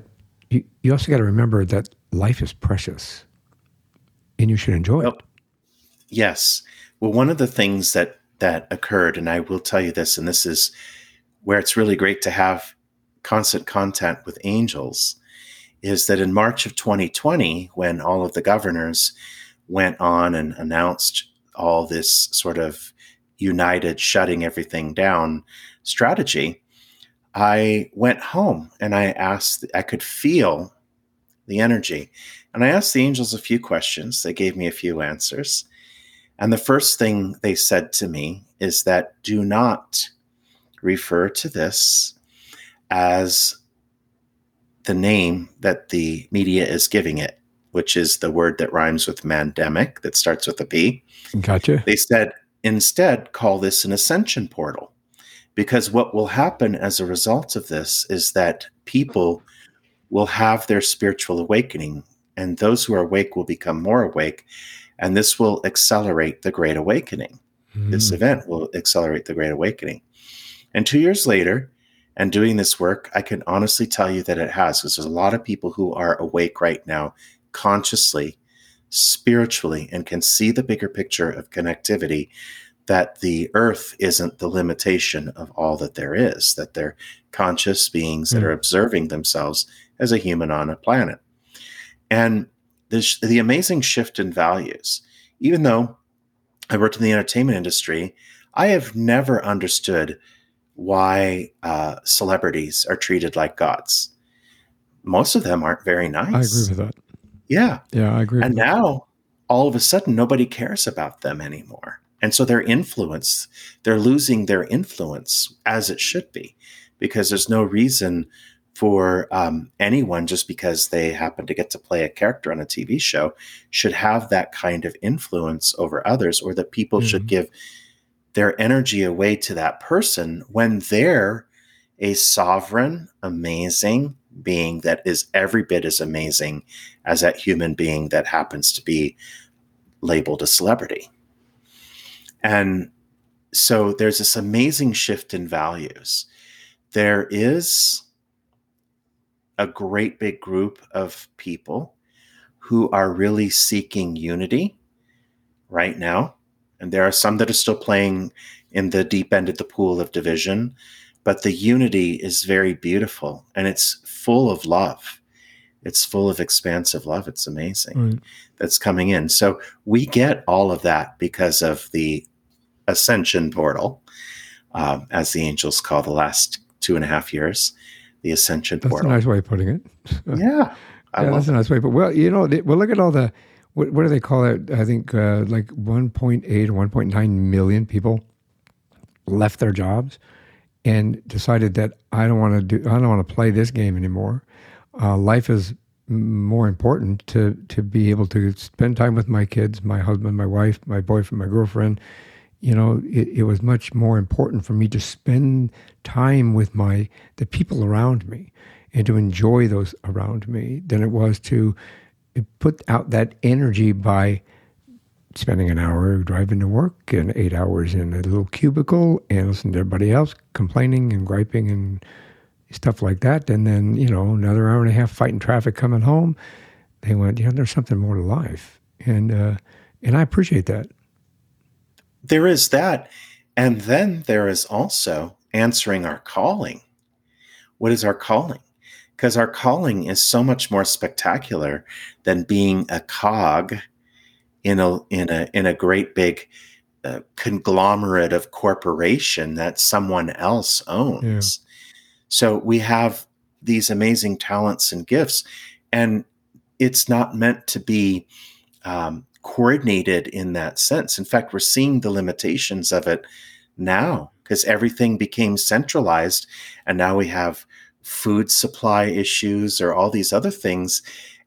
you, you also got to remember that life is precious and you should enjoy it. Yes. Well, one of the things that that occurred, and I will tell you this, and this is where it's really great to have constant contact with angels, is that in March of 2020, when all of the governors went on and announced all this sort of united shutting everything down strategy, I went home and I asked, I could feel the energy. And I asked the angels a few questions. They gave me a few answers. And the first thing they said to me is that do not refer to this as the name that the media is giving it, which is the word that rhymes with mandemic that starts with a P. Gotcha. They said, instead, call this an ascension portal. Because what will happen as a result of this is that people will have their spiritual awakening, and those who are awake will become more awake. And this will accelerate the Great Awakening. Mm. This event will accelerate the Great Awakening. And two years later, and doing this work, I can honestly tell you that it has, because there's a lot of people who are awake right now, consciously, spiritually, and can see the bigger picture of connectivity that the earth isn't the limitation of all that there is, that they're conscious beings that are observing themselves as a human on a planet. And the, the amazing shift in values, even though I worked in the entertainment industry, I have never understood why uh, celebrities are treated like gods. Most of them aren't very nice. I agree with that. Yeah. Yeah, I agree. And now all of a sudden nobody cares about them anymore. And so their influence, they're losing their influence as it should be, because there's no reason for um, anyone just because they happen to get to play a character on a TV show should have that kind of influence over others, or that people mm-hmm. should give their energy away to that person when they're a sovereign, amazing being that is every bit as amazing as that human being that happens to be labeled a celebrity. And so there's this amazing shift in values. There is a great big group of people who are really seeking unity right now. And there are some that are still playing in the deep end of the pool of division, but the unity is very beautiful and it's full of love. It's full of expansive love. It's amazing right. that's coming in. So we get all of that because of the ascension portal, um, as the angels call the last two and a half years, the ascension that's portal. That's a nice way of putting it. yeah. *laughs* yeah, that's a nice way. But well, you know, they, well, look at all the what, what do they call it? I think uh, like 1.8 or 1.9 million people left their jobs and decided that I don't want to do, I don't want to play this game anymore. Uh, life is more important to to be able to spend time with my kids, my husband, my wife, my boyfriend, my girlfriend, you know, it, it, was much more important for me to spend time with my the people around me and to enjoy those around me than it was to put out that energy by spending an hour driving to work and eight hours in a little cubicle and listening to everybody else complaining and griping and stuff like that. And then, you know, another hour and a half fighting traffic coming home. They went, you know, there's something more to life. And uh, and I appreciate that there is that. And then there is also answering our calling. What is our calling? Because our calling is so much more spectacular than being a cog in a in a in a great big uh, conglomerate of corporation that someone else owns. Yeah. So we have these amazing talents and gifts, and it's not meant to be um, coordinated in that sense. In fact, we're seeing the limitations of it now because everything became centralized, and now we have food supply issues or all these other things.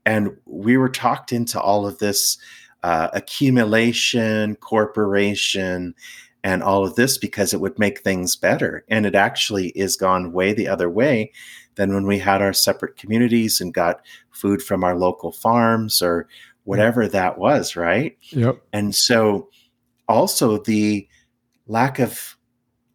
And we were talked into all of this uh, accumulation, corporation, and all of this because it would make things better. And it actually is gone way the other way than when we had our separate communities and got food from our local farms or whatever that was, right? Yep. And so also the lack of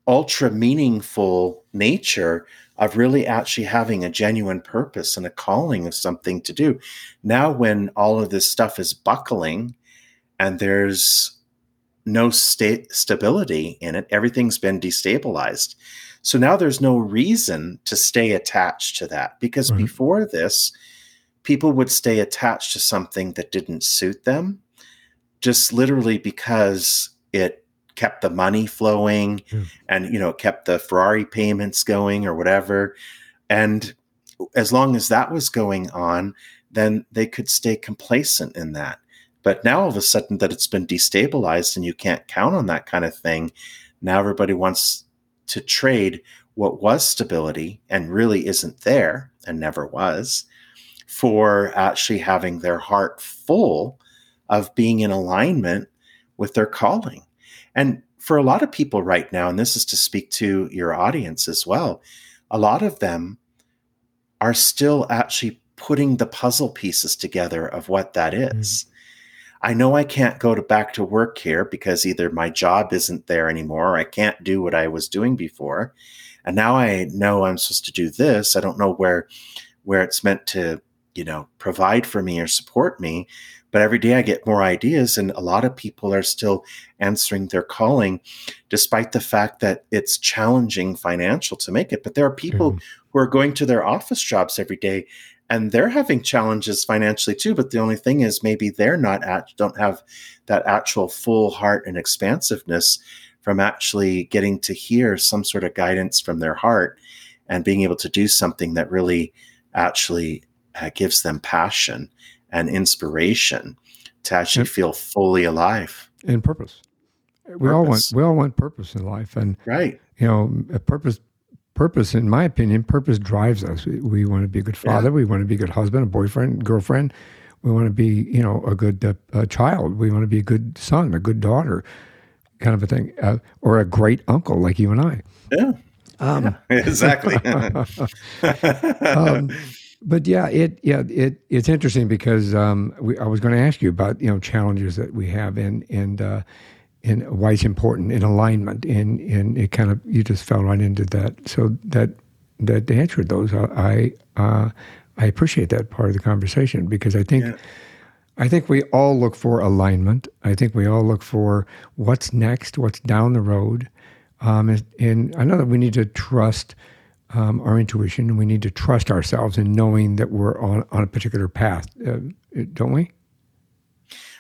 ultra meaningful nature of really actually having a genuine purpose and a calling of something to do. Now, when all of this stuff is buckling and there's no state stability in it, everything's been destabilized. So now there's no reason to stay attached to that because right. before this, people would stay attached to something that didn't suit them just literally because it kept the money flowing yeah. and you know kept the ferrari payments going or whatever. And as long as that was going on then they could stay complacent in that. But now all of a sudden that it's been destabilized and you can't count on that kind of thing now everybody wants to trade what was stability and really isn't there and never was for actually having their heart full of being in alignment with their calling and for a lot of people right now, and this is to speak to your audience as well, a lot of them are still actually putting the puzzle pieces together of what that is. mm. is. Mm. I know I can't go to back to work here because either my job isn't there anymore or I can't do what I was doing before. And now I know I'm supposed to do this. I don't know where where it's meant to, you know, provide for me or support me. But every day I get more ideas, and a lot of people are still answering their calling, despite the fact that it's challenging financial to make it. But there are people mm-hmm. who are going to their office jobs every day and they're having challenges financially too but the only thing is maybe they're not at don't have that actual full heart and expansiveness from actually getting to hear some sort of guidance from their heart and being able to do something that really actually uh, gives them passion and inspiration to actually feel fully alive and purpose. We all want we all want purpose in life, and right, you know, a purpose. Purpose, in my opinion, purpose drives us. We, we want to be a good father. Yeah. We want to be a good husband, a boyfriend, girlfriend. We want to be, you know, a good uh, child. We want to be a good son, a good daughter, kind of a thing, uh, or a great uncle like you and I. Yeah. Um, yeah, *laughs* exactly. *laughs* *laughs* um, but yeah, it yeah it it's interesting because um, we, I was going to ask you about you know challenges that we have and and uh, and why it's important in alignment and and it kind of you just fell right into that. So that that answered those. I uh, I appreciate that part of the conversation because I think. Yeah. I think we all look for alignment. I think we all look for what's next, what's down the road. Um, and, and I know that we need to trust um, our intuition, we need to trust ourselves in knowing that we're on, on a particular path, uh, don't we?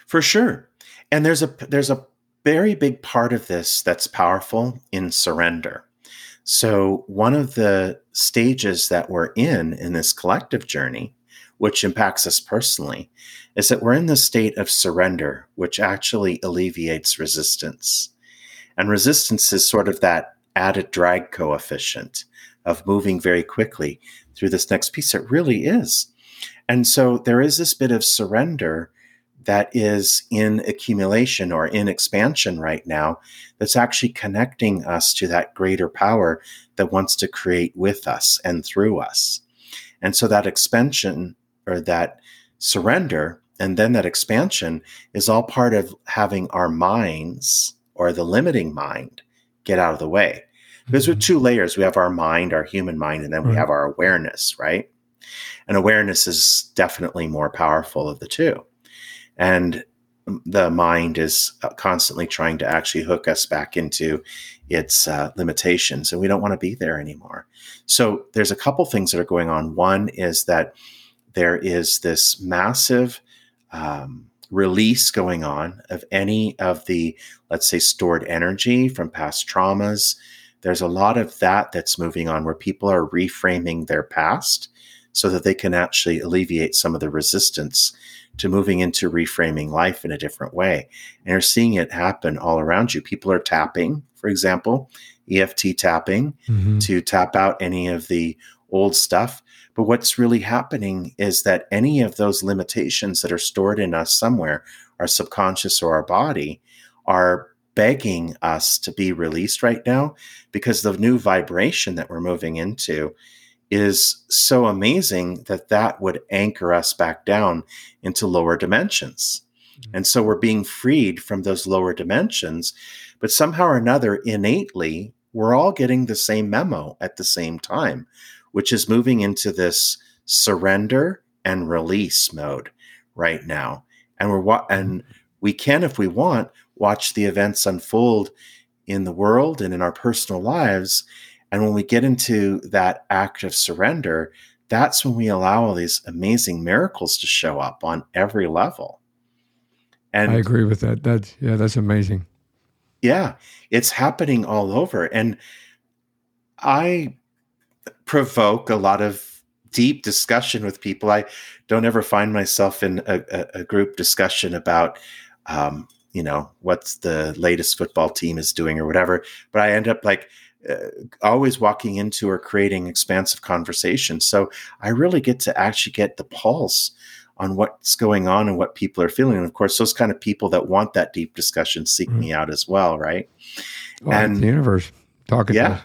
For sure. And there's a there's a very big part of this that's powerful in surrender. So one of the stages that we're in in this collective journey, which impacts us personally, is that we're in the state of surrender, which actually alleviates resistance. And resistance is sort of that added drag coefficient of moving very quickly through this next piece. It really is. And so there is this bit of surrender that is in accumulation or in expansion right now that's actually connecting us to that greater power that wants to create with us and through us. And so that expansion or that surrender and then that expansion is all part of having our minds or the limiting mind get out of the way. Because with two layers, we have our mind, our human mind, and then we have our awareness, right? And awareness is definitely more powerful of the two. And the mind is uh, constantly trying to actually hook us back into its uh, limitations, and we don't want to be there anymore. So there's a couple things that are going on. One is that there is this massive um, release going on of any of the, let's say, stored energy from past traumas. There's a lot of that that's moving on where people are reframing their past so that they can actually alleviate some of the resistance to moving into reframing life in a different way. And you're seeing it happen all around you. People are tapping, for example, EFT tapping mm-hmm. to tap out any of the old stuff. But what's really happening is that any of those limitations that are stored in us somewhere, our subconscious or our body, are begging us to be released right now because the new vibration that we're moving into is so amazing that that would anchor us back down into lower dimensions. Mm-hmm. And so we're being freed from those lower dimensions, but somehow or another, innately, we're all getting the same memo at the same time which is moving into this surrender and release mode right now. And we're wa- and we can, if we want, watch the events unfold in the world and in our personal lives. And when we get into that act of surrender, that's when we allow all these amazing miracles to show up on every level. And I agree with that. That's yeah, that's amazing. Yeah, it's happening all over. And I provoke a lot of deep discussion with people. I don't ever find myself in a, a, a group discussion about, um, you know, what's the latest football team is doing or whatever. But I end up like uh, always walking into or creating expansive conversation. So I really get to actually get the pulse on what's going on and what people are feeling. And of course, those kind of people that want that deep discussion seek mm-hmm. me out as well, right? Well, and the universe talking. Yeah,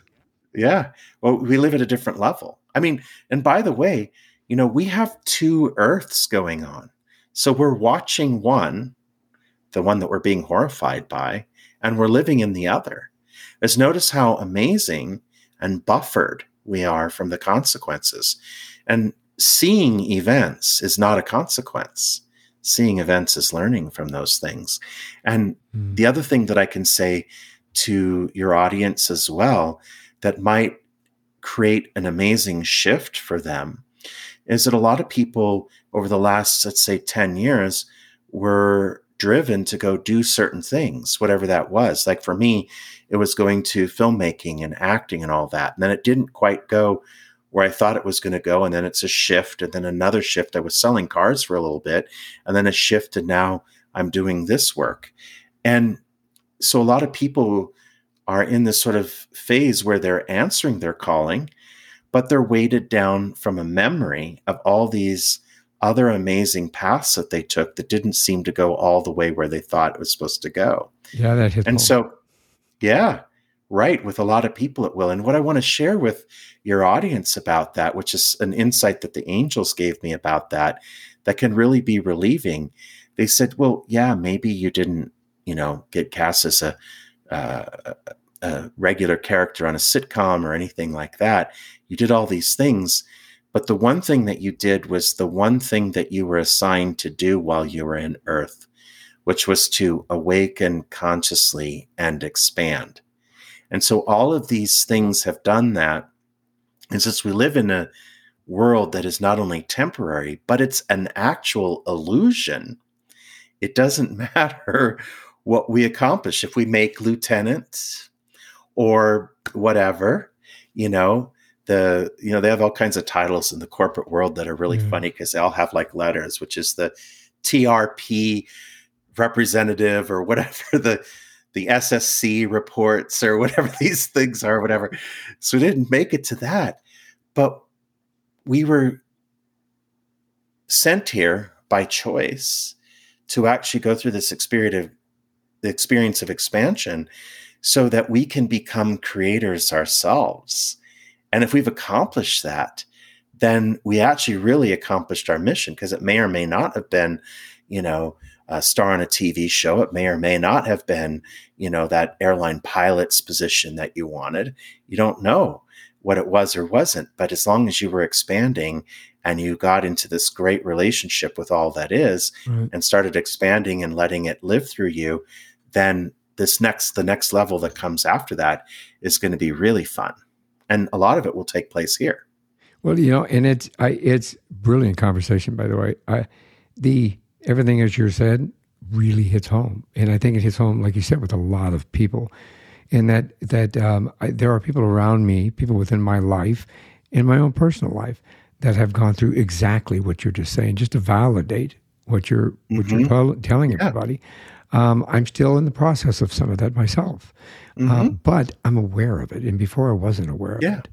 yeah. Well, we live at a different level. I mean, and by the way, you know, we have two Earths going on. So we're watching one, the one that we're being horrified by, and we're living in the other. Is notice how amazing and buffered we are from the consequences. And seeing events is not a consequence. Seeing events is learning from those things. And mm. the other thing that I can say to your audience as well that might create an amazing shift for them is that a lot of people over the last, let's say, 10 years were driven to go do certain things, whatever that was. Like for me, it was going to filmmaking and acting and all that. And then it didn't quite go where I thought it was going to go. And then it's a shift, and then another shift. I was selling cars for a little bit, and then a shift, and now I'm doing this work. And so a lot of people are in this sort of phase where they're answering their calling, but they're weighted down from a memory of all these other amazing paths that they took that didn't seem to go all the way where they thought it was supposed to go. Yeah, that hit. And home. so, yeah, right. With a lot of people, it will. And what I want to share with your audience about that, which is an insight that the angels gave me about that, that can really be relieving. They said, "Well, yeah, maybe you didn't, you know, get cast as a uh, a regular character on a sitcom or anything like that. You did all these things, but the one thing that you did was the one thing that you were assigned to do while you were in Earth, which was to awaken consciously and expand. And so all of these things have done that. And since we live in a world that is not only temporary, but it's an actual illusion, it doesn't *laughs* matter what we accomplish. If we make lieutenant or whatever, you know, the you know they have all kinds of titles in the corporate world that are really mm. funny because they all have like letters, which is the TRP representative or whatever *laughs* the the SSC reports or whatever *laughs* these things are, whatever. So we didn't make it to that, but we were sent here by choice to actually go through this experience of the experience of expansion so that we can become creators ourselves. And if we've accomplished that, then we actually really accomplished our mission because it may or may not have been, you know, a star on a TV show. It may or may not have been, you know, that airline pilot's position that you wanted. You don't know. what it was or wasn't. But as long as you were expanding and you got into this great relationship with all that is Right. and started expanding and letting it live through you, then this next the next level that comes after that is going to be really fun. And a lot of it will take place here. Well, you know, and it's I, it's brilliant conversation, by the way. I, the everything as you said really hits home, and I think it hits home, like you said, with a lot of people. And that that um, I, there are people around me, people within my life, in my own personal life, that have gone through exactly what you're just saying, just to validate what you're what you're tell, telling everybody. Um, I'm still in the process of some of that myself, um, but I'm aware of it, and before I wasn't aware of Yeah. it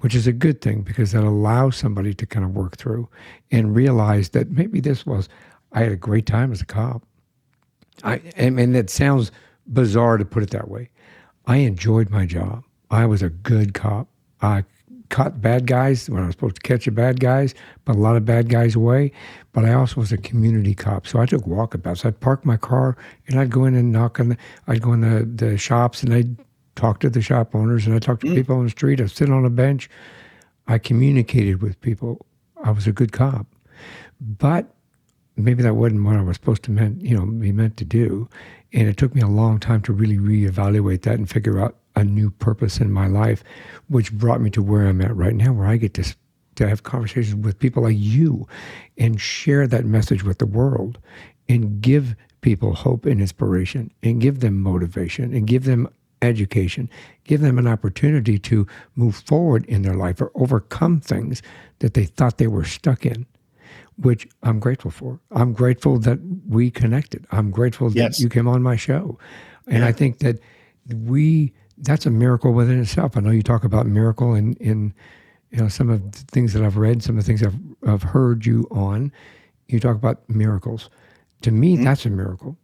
which is a good thing because that allows somebody to kind of work through and realize that maybe this was I had a great time as a cop. I I mean it sounds bizarre to put it that way. I enjoyed my job. I was a good cop. I caught bad guys when I was supposed to catch the bad guys, but a lot of bad guys away. But I also was a community cop, so I took walkabouts. I'd park my car and I'd go in and knock on. The, I'd go in the, the shops and I'd talk to the shop owners and I'd talk to mm. people on the street. I'd sit on a bench. I communicated with people. I was a good cop, but maybe that wasn't what I was supposed to meant, you know, be meant to do. And it took me a long time to really reevaluate that and figure out a new purpose in my life, which brought me to where I'm at right now, where I get to to have conversations with people like you and share that message with the world and give people hope and inspiration and give them motivation and give them education, give them an opportunity to move forward in their life or overcome things that they thought they were stuck in which I'm grateful for. I'm grateful that we connected. I'm grateful that Yes. you came on my show. And I think that we that's a miracle within itself. I know you talk about miracle in in you know some of the things that I've read, some of the things I've I've heard you on. You talk about miracles. To me, that's a miracle.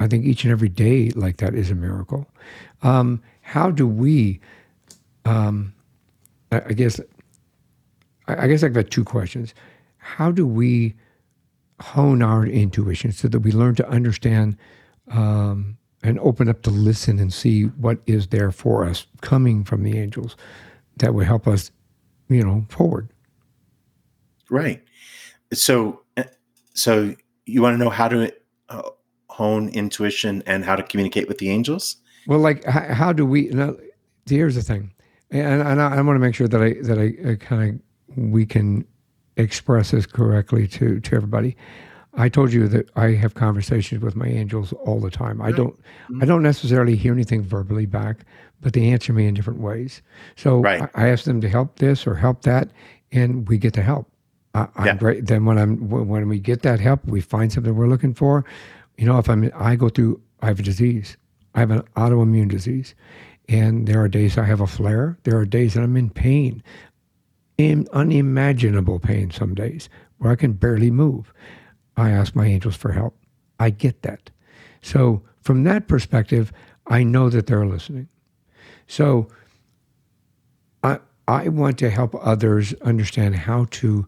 I think each and every day like that is a miracle. Um, how do we? Um, I, I guess. I, I guess I've got two questions. How do we hone our intuition so that we learn to understand um, and open up to listen and see what is there for us coming from the angels that would help us, you know, forward? Right. So, uh, so you want to know how to uh, hone intuition and how to communicate with the angels? Well, like how, how do we? Now, here's the thing, and, and I, I want to make sure that I that I, I kind of we can express this correctly to to everybody. I told you that I have conversations with my angels all the time. I don't mm-hmm. I don't necessarily hear anything verbally back, but they answer me in different ways. So Right. I, I ask them to help this or help that, and we get the help. I, I'm Yeah. great. Then when I'm when when we get that help, we find something we're looking for. You know, if I'm I go through I have a disease. I have an autoimmune disease, and there are days I have a flare. There are days that I'm in pain, in unimaginable pain. Some days where I can barely move. I ask my angels for help. I get that. So from that perspective, I know that they're listening. So I I want to help others understand how to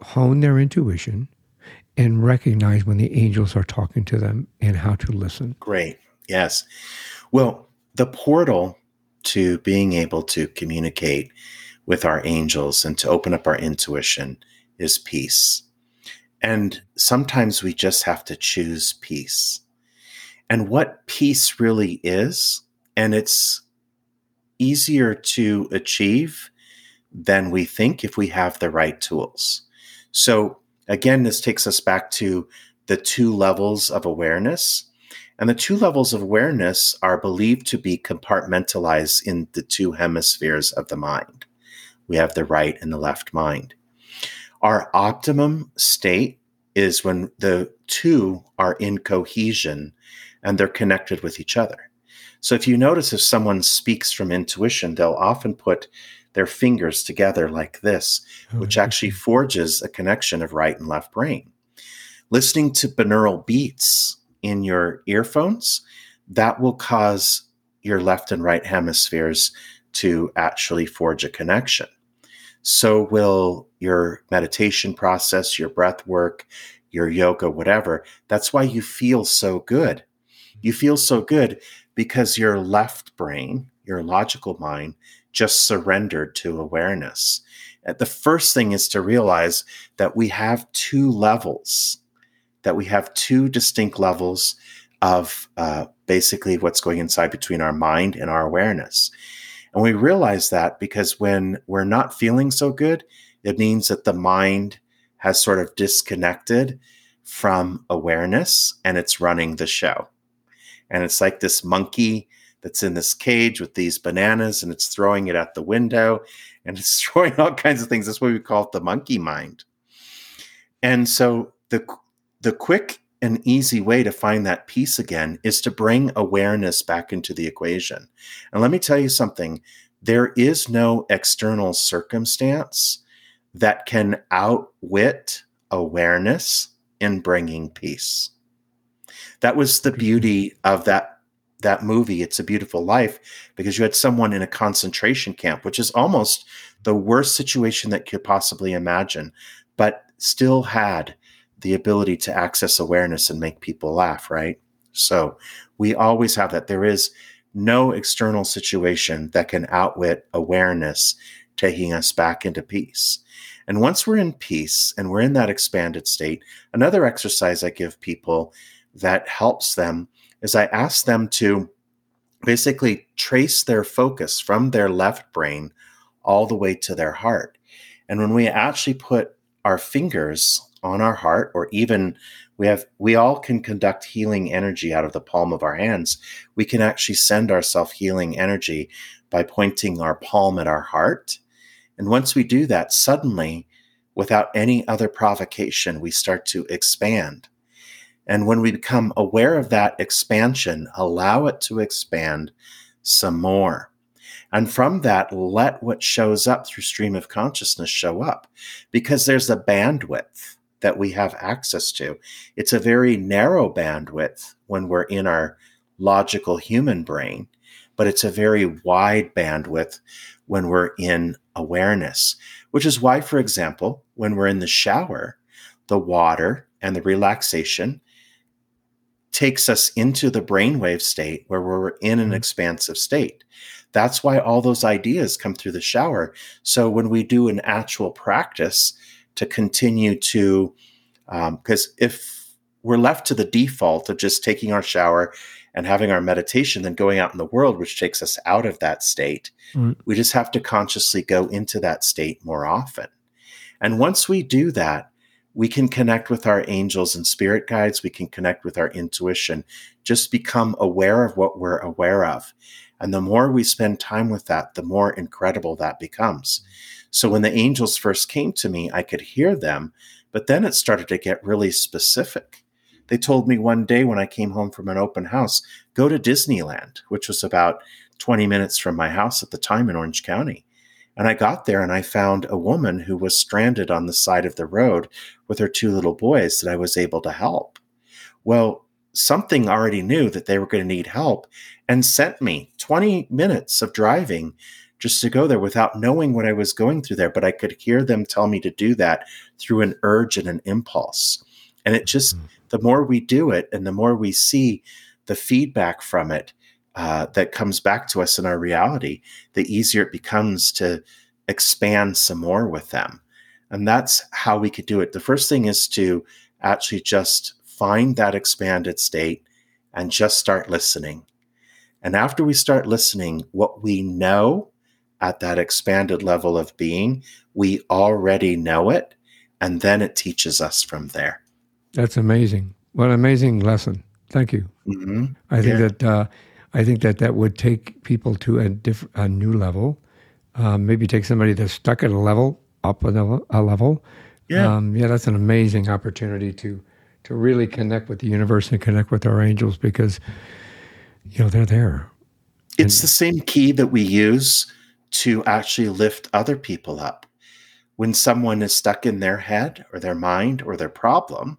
hone their intuition and recognize when the angels are talking to them and how to listen. Great. Yes. Well, the portal to being able to communicate with our angels and to open up our intuition is peace. And sometimes we just have to choose peace. And what peace really is, and it's easier to achieve than we think if we have the right tools. So, again, this takes us back to the two levels of awareness. And the two levels of awareness are believed to be compartmentalized in the two hemispheres of the mind. We have the right and the left mind. Our optimum state is when the two are in cohesion and they're connected with each other. So if you notice if someone speaks from intuition, they'll often put their fingers together like this, oh, which actually forges a connection of right and left brain. Listening to binaural beats in your earphones, that will cause your left and right hemispheres to actually forge a connection. So will your meditation process, your breath work, your yoga, whatever. That's why you feel so good. You feel so good because your left brain, your logical mind, just surrendered to awareness. And the first thing is to realize that we have two levels, that we have two distinct levels of uh, basically what's going inside between our mind and our awareness. And we realize that because when we're not feeling so good, it means that the mind has sort of disconnected from awareness and it's running the show. And it's like this monkey that's in this cage with these bananas and it's throwing it at the window and *laughs* it's throwing all kinds of things. That's why we call it the monkey mind. And so the the quick and easy way to find that peace again is to bring awareness back into the equation. And let me tell you something, there is no external circumstance that can outwit awareness in bringing peace. That was the beauty of that that movie it's a beautiful life because you had someone in a concentration camp which is almost the worst situation that could possibly imagine but still had the ability to access awareness and make people laugh right? So we always have that. There is no external situation that can outwit awareness taking us back into peace. And once we're in peace and we're in that expanded state another exercise i give people that helps them is I ask them to basically trace their focus from their left brain all the way to their heart. And when we actually put our fingers on our heart, or even we have, we all can conduct healing energy out of the palm of our hands. We can actually send ourselves healing energy by pointing our palm at our heart. And once we do that, suddenly, without any other provocation, we start to expand. And when we become aware of that expansion, allow it to expand some more. And from that, let what shows up through stream of consciousness show up because there's a bandwidth that we have access to. It's a very narrow bandwidth when we're in our logical human brain, but it's a very wide bandwidth when we're in awareness, which is why, for example, when we're in the shower, the water and the relaxation takes us into the brainwave state where we're in an mm-hmm. expansive state. That's why all those ideas come through the shower. So when we do an actual practice to continue to, because um, if we're left to the default of just taking our shower and having our meditation, then going out in the world, which takes us out of that state, mm. we just have to consciously go into that state more often. And once we do that, we can connect with our angels and spirit guides. We can connect with our intuition. Just become aware of what we're aware of. And the more we spend time with that, the more incredible that becomes. So when the angels first came to me, I could hear them, but then it started to get really specific. They told me one day when I came home from an open house, go to Disneyland, which was about 20 minutes from my house at the time in Orange County. And I got there and I found a woman who was stranded on the side of the road with her two little boys that I was able to help. Well, something already knew that they were going to need help and sent me 20 minutes of driving just to go there without knowing what I was going through there. But I could hear them tell me to do that through an urge and an impulse. And it just, mm-hmm. the more we do it and the more we see the feedback from it, uh, that comes back to us in our reality, the easier it becomes to expand some more with them. And that's how we could do it. The first thing is to actually just find that expanded state and just start listening. And after we start listening, what we know at that expanded level of being, we already know it. And then it teaches us from there. That's amazing. What an amazing lesson. Thank you. Mm-hmm. I think yeah. that uh, I think that that would take people to a, diff- a new level. Um, maybe take somebody that's stuck at a level up a, a level. Yeah, um, yeah, that's an amazing opportunity to to really connect with the universe and connect with our angels because you know they're there. It's and, the same key that we use to actually lift other people up. When someone is stuck in their head or their mind or their problem,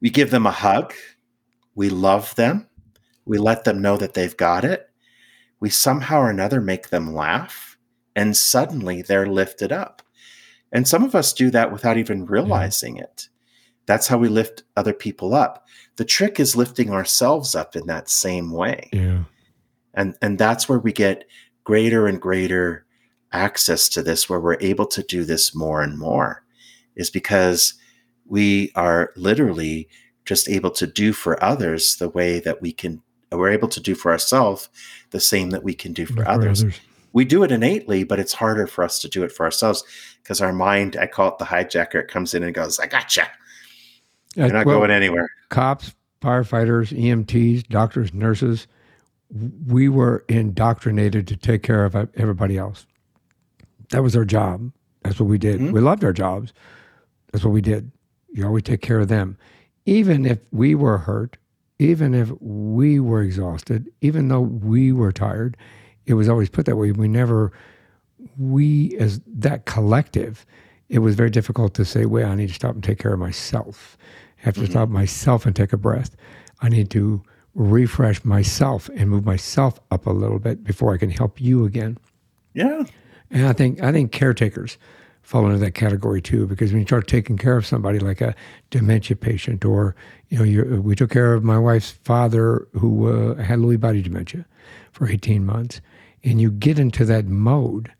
we give them a hug, we love them, we let them know that they've got it. We somehow or another make them laugh, and suddenly they're lifted up. And some of us do that without even mm-hmm. realizing yeah. it. That's how we lift other people up. The trick is lifting ourselves up in that same way. Yeah. And and that's where we get greater and greater access to this where we're able to do this more and more is because we are literally just able to do for others the way that we can we're able to do for ourselves the same that we can do for, for others. others. We do it innately, but it's harder for us to do it for ourselves because our mind, I call it the hijacker, it comes in and goes, I gotcha. You're not well, going anywhere. Cops, firefighters, EMTs, doctors, nurses, we were indoctrinated to take care of everybody else. That was our job. That's what we did. Mm-hmm. We loved our jobs. That's what we did. You always take care of them. Even if we were hurt, even if we were exhausted, even though we were tired, it was always put that way. We never, we as that collective, it was very difficult to say, wait, I need to stop and take care of myself. I have to mm-hmm. stop myself and take a breath. I need to refresh myself and move myself up a little bit before I can help you again. Yeah. And I think I think caretakers fall into that category too, because when you start taking care of somebody like a dementia patient, or you know, we took care of my wife's father who uh, had Lewy body dementia for 18 months, and you get into that mode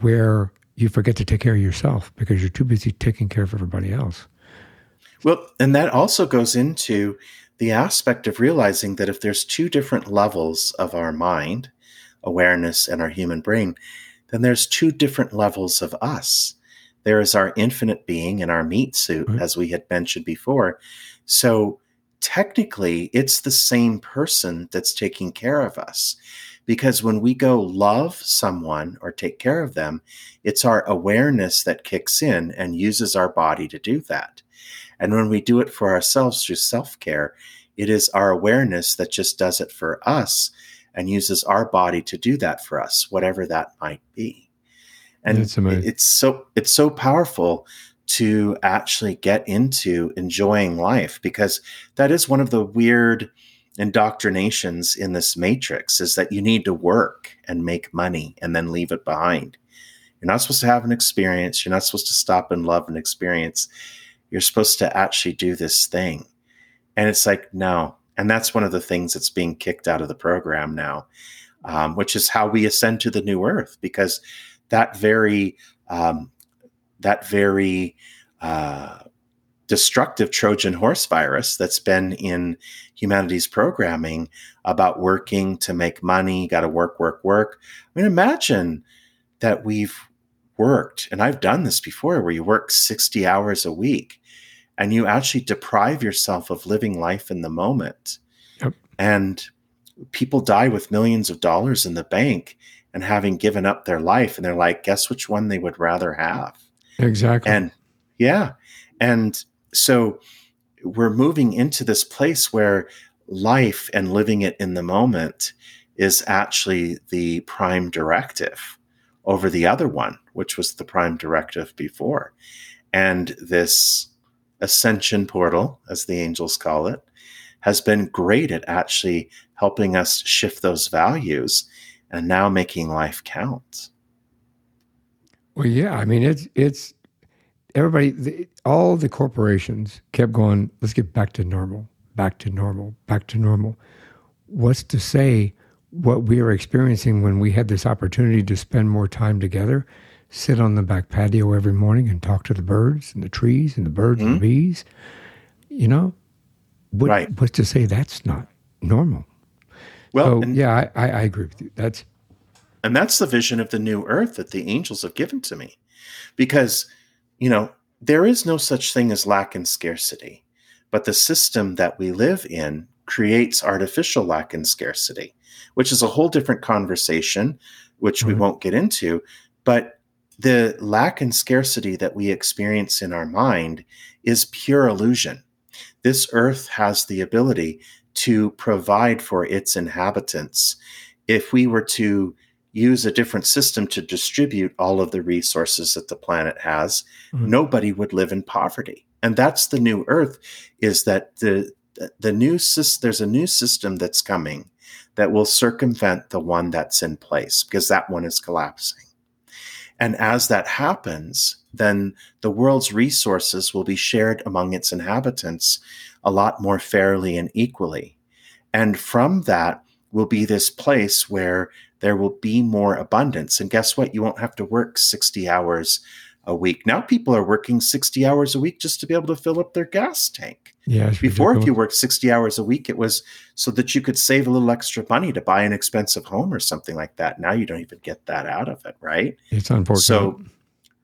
where you forget to take care of yourself because you're too busy taking care of everybody else. Well, and that also goes into the aspect of realizing that if there's two different levels of our mind, awareness, and our human brain, then there's two different levels of us. There is our infinite being in our meat suit, mm-hmm. as we had mentioned before. So technically, it's the same person that's taking care of us. Because when we go love someone or take care of them, it's our awareness that kicks in and uses our body to do that. And when we do it for ourselves through self care, it is our awareness that just does it for us and uses our body to do that for us, whatever that might be. And it's, it's so it's so powerful to actually get into enjoying life because that is one of the weird indoctrinations in this matrix is that you need to work and make money and then leave it behind. You're not supposed to have an experience. You're not supposed to stop and love an experience. You're supposed to actually do this thing. And it's like, no, and that's one of the things that's being kicked out of the program now, um, which is how we ascend to the new earth, because that very um, that very uh, destructive Trojan horse virus that's been in humanity's programming about working to make money, got to work, work, work. I mean, imagine that we've worked, and I've done this before, where you work 60 hours a week and you actually deprive yourself of living life in the moment. Yep. And people die with millions of dollars in the bank and having given up their life. And they're like, guess which one they would rather have? Exactly. And yeah. And so we're moving into this place where life and living it in the moment is actually the prime directive over the other one, which was the prime directive before. And this ascension portal, as the angels call it, has been great at actually helping us shift those values and now making life count. Well, yeah, I mean it's it's everybody, the, all the corporations kept going. Let's get back to normal, back to normal, back to normal. What's to say what we are experiencing when we had this opportunity to spend more time together sit on the back patio every morning and talk to the birds and the trees and the birds mm-hmm. and the mm-hmm. bees. You know, what, right. what's to say that's not normal? Well, so, yeah, I, I, agree with you. That's and that's the vision of the new earth that the angels have given to me, because you know there is no such thing as lack and scarcity, but the system that we live in creates artificial lack and scarcity, which is a whole different conversation, which mm-hmm. we won't get into. But the lack and scarcity that we experience in our mind is pure illusion. This earth has the ability to provide for its inhabitants. If we were to use a different system to distribute all of the resources that the planet has, mm-hmm. nobody would live in poverty. And that's the new earth is that the the new there's a new system that's coming that will circumvent the one that's in place because that one is collapsing. And as that happens, then the world's resources will be shared among its inhabitants a lot more fairly and equally. And from that, will be this place where there will be more abundance. And guess what? You won't have to work 60 hours a week. Now people are working 60 hours a week just to be able to fill up their gas tank. Yeah. Before, ridiculous. if you worked 60 hours a week, it was so that you could save a little extra money to buy an expensive home or something like that. Now you don't even get that out of it, right? it's unfortunate. So,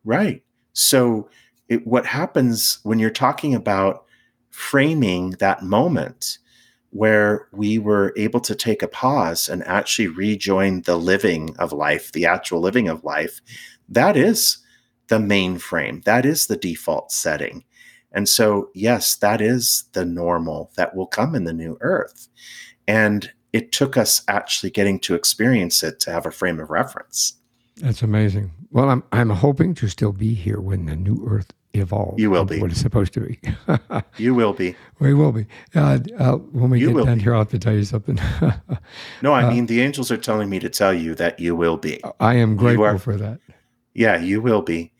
right. So, it, what happens when you're talking about framing that moment where we were able to take a pause and actually rejoin the living of life, the actual living of life, that is the main frame. That is the default setting. And so, yes, that is the normal that will come in the new earth. And it took us actually getting to experience it to have a frame of reference. That's amazing. Well, I'm I'm hoping to still be here when the new Earth evolves. You will be. what it's supposed to be. *laughs* You will be. we will be. Uh, uh, when we You get done be. here, I'll have to tell you something. *laughs* No, I Uh, mean, the angels are telling me to tell you that you will be. I am grateful are- for that. Yeah, you will be.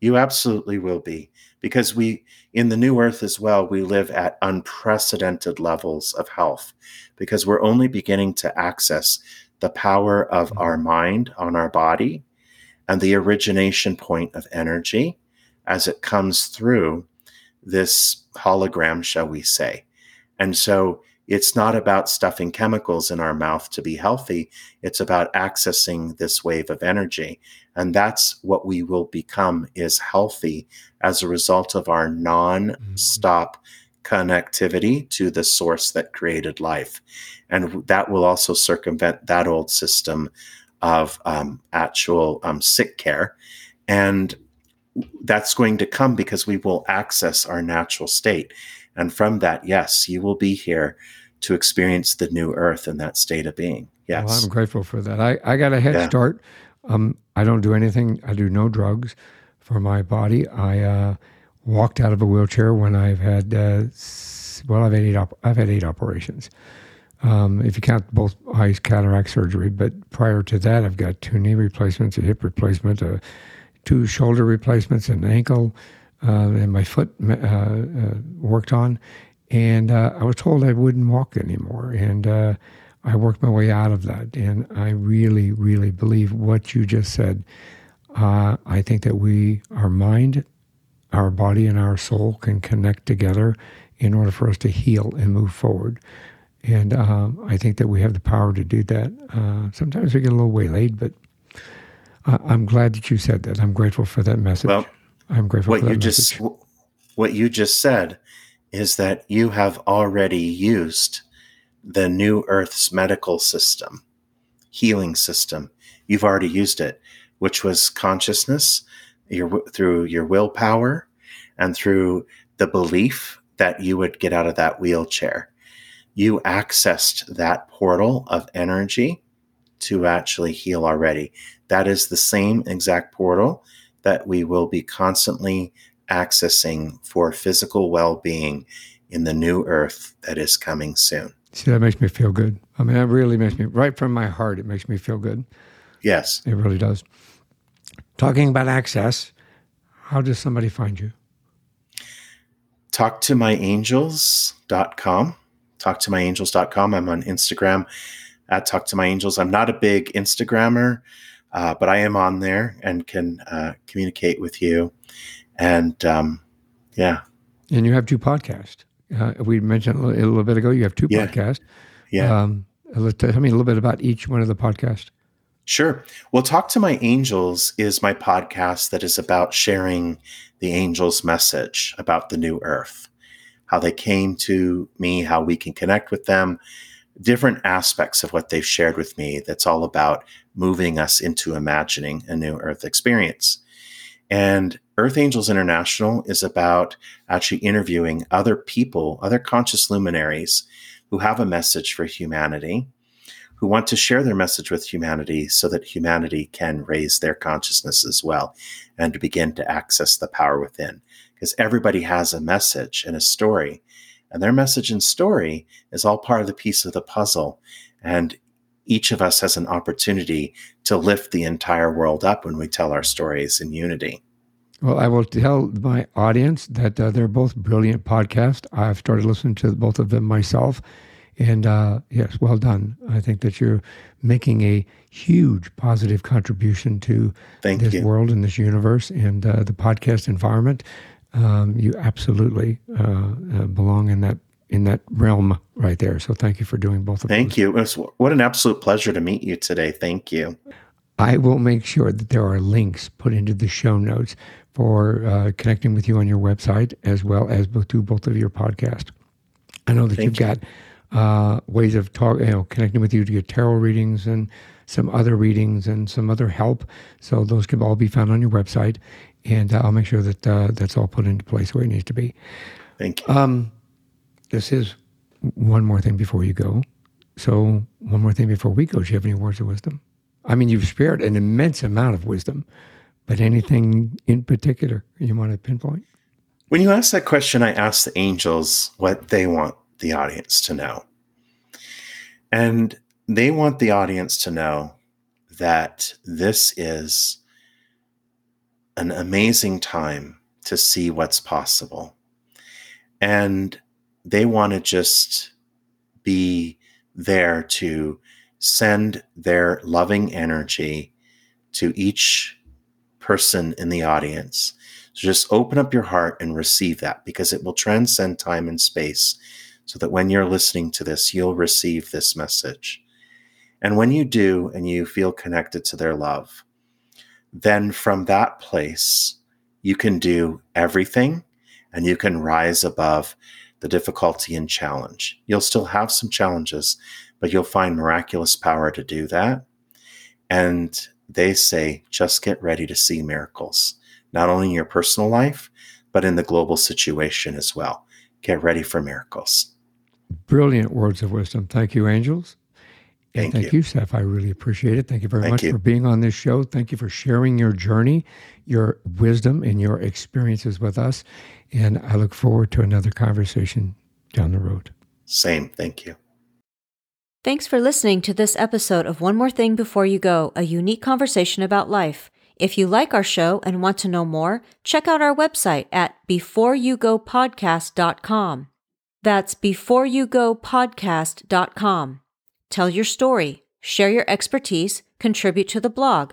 You absolutely will be. Because we, in the new earth as well, we live at unprecedented levels of health because we're only beginning to access the power of mm-hmm. our mind on our body and the origination point of energy as it comes through this hologram, shall we say. And so it's not about stuffing chemicals in our mouth to be healthy. It's about accessing this wave of energy. And that's what we will become is healthy as a result of our non-stop connectivity to the source that created life. And that will also circumvent that old system of um, actual um, sick care. And that's going to come because we will access our natural state. And from that, yes, you will be here to experience the new earth in that state of being. Yes. Well, I'm grateful for that. I, I got a head Yeah. start. Um, I don't do anything. I do no drugs for my body. I uh, walked out of a wheelchair when I've had uh, well, I've had eight. Op- I've had eight operations. Um, if you count both eyes cataract surgery, but prior to that, I've got two knee replacements, a hip replacement, a, two shoulder replacements, an ankle, and my foot uh, uh, worked on. And uh, I was told I wouldn't walk anymore. And uh, I worked my way out of that. And I really, really believe what you just said. Uh, I think that we, our mind, our body, and our soul can connect together in order for us to heal and move forward. And um, I think that we have the power to do that. Uh, sometimes we get a little waylaid, but I'm glad that you said that. I'm grateful for that message. Well, I'm grateful what for you message. just what you just said is that you have already used the new earth's medical system healing system. You've already used it which was consciousness your through your willpower and through the belief that you would get out of that wheelchair. You accessed that portal of energy to actually heal already. That is the same exact portal that we will be constantly accessing for physical well being in the new earth that is coming soon. See, that makes me feel good. I mean, that really makes me, right from my heart, it makes me feel good. Yes. It really does. Talking about access, how does somebody find you? Talk to myangels.com. Talk to myangels.com. I'm on Instagram at Talk to My Angels. I'm not a big Instagrammer, uh, but I am on there and can uh, communicate with you. And um, yeah, And you have two podcasts. Uh, we mentioned a little, bit ago, you have two Yeah. podcasts. yeah. Um, tell me a little bit about each one of the podcasts. Sure. Well, Talk to My Angels is my podcast that is about sharing the angels' message about the new earth, how they came to me, how we can connect with them, different aspects of what they've shared with me that's all about moving us into imagining a new earth experience. And Earth Angels International is about actually interviewing other people, other conscious luminaries who have a message for humanity who want to share their message with humanity so that humanity can raise their consciousness as well and begin to access the power within. Because everybody has a message and a story, and their message and story is all part of the piece of the puzzle. And each of us has an opportunity to lift the entire world up when we tell our stories in unity. Well, I will tell my audience that uh, they're both brilliant podcasts. I've started listening to both of them myself, And uh, yes, well done. I think that you're making a huge positive contribution to Thank this you. world and this universe and uh, the podcast environment. Um, you absolutely uh, uh, belong in that in that realm right there. So thank you for doing both of Thank those. you. It was, what an absolute pleasure to meet you today. Thank you. I will make sure that there are links put into the show notes for uh, connecting with you on your website as well as both, to both of your podcast. I know that Thank you've you. got uh, ways of talk, you know, connecting with you to get tarot readings and some other readings and some other help. So those can all be found on your website, and uh, I'll make sure that uh, that's all put into place where it needs to be. Thank you. Um, this is one more thing before you go. So one more thing before we go. Do you have any words of wisdom? I mean, you've spared an immense amount of wisdom, but anything in particular you want to pinpoint? When you ask that question, I ask the angels what they want the audience to know. And they want the audience to know that this is an amazing time to see what's possible. And they want to just be there to send their loving energy to each person in the audience. So just open up your heart and receive that because it will transcend time and space so that when you're listening to this, you'll receive this message. And when you do and you feel connected to their love, then from that place, you can do everything and you can rise above the difficulty and challenge. You'll still have some challenges, but you'll find miraculous power to do that. And they say, just get ready to see miracles, not only in your personal life, but in the global situation as well. Get ready for miracles. Brilliant words of wisdom. Thank you, angels. Thank thank you. you, Seph. I really appreciate it. Thank you very Thank much you. for being on this show. Thank you for sharing your journey, your wisdom, and your experiences with us. And I look forward to another conversation down the road. Same. Thank you. Thanks for listening to this episode of One More Thing Before You Go, a unique conversation about life. If you like our show and want to know more, check out our website at beforeyougopodcast.com. That's beforeyougopodcast.com. Tell your story, share your expertise, contribute to the blog,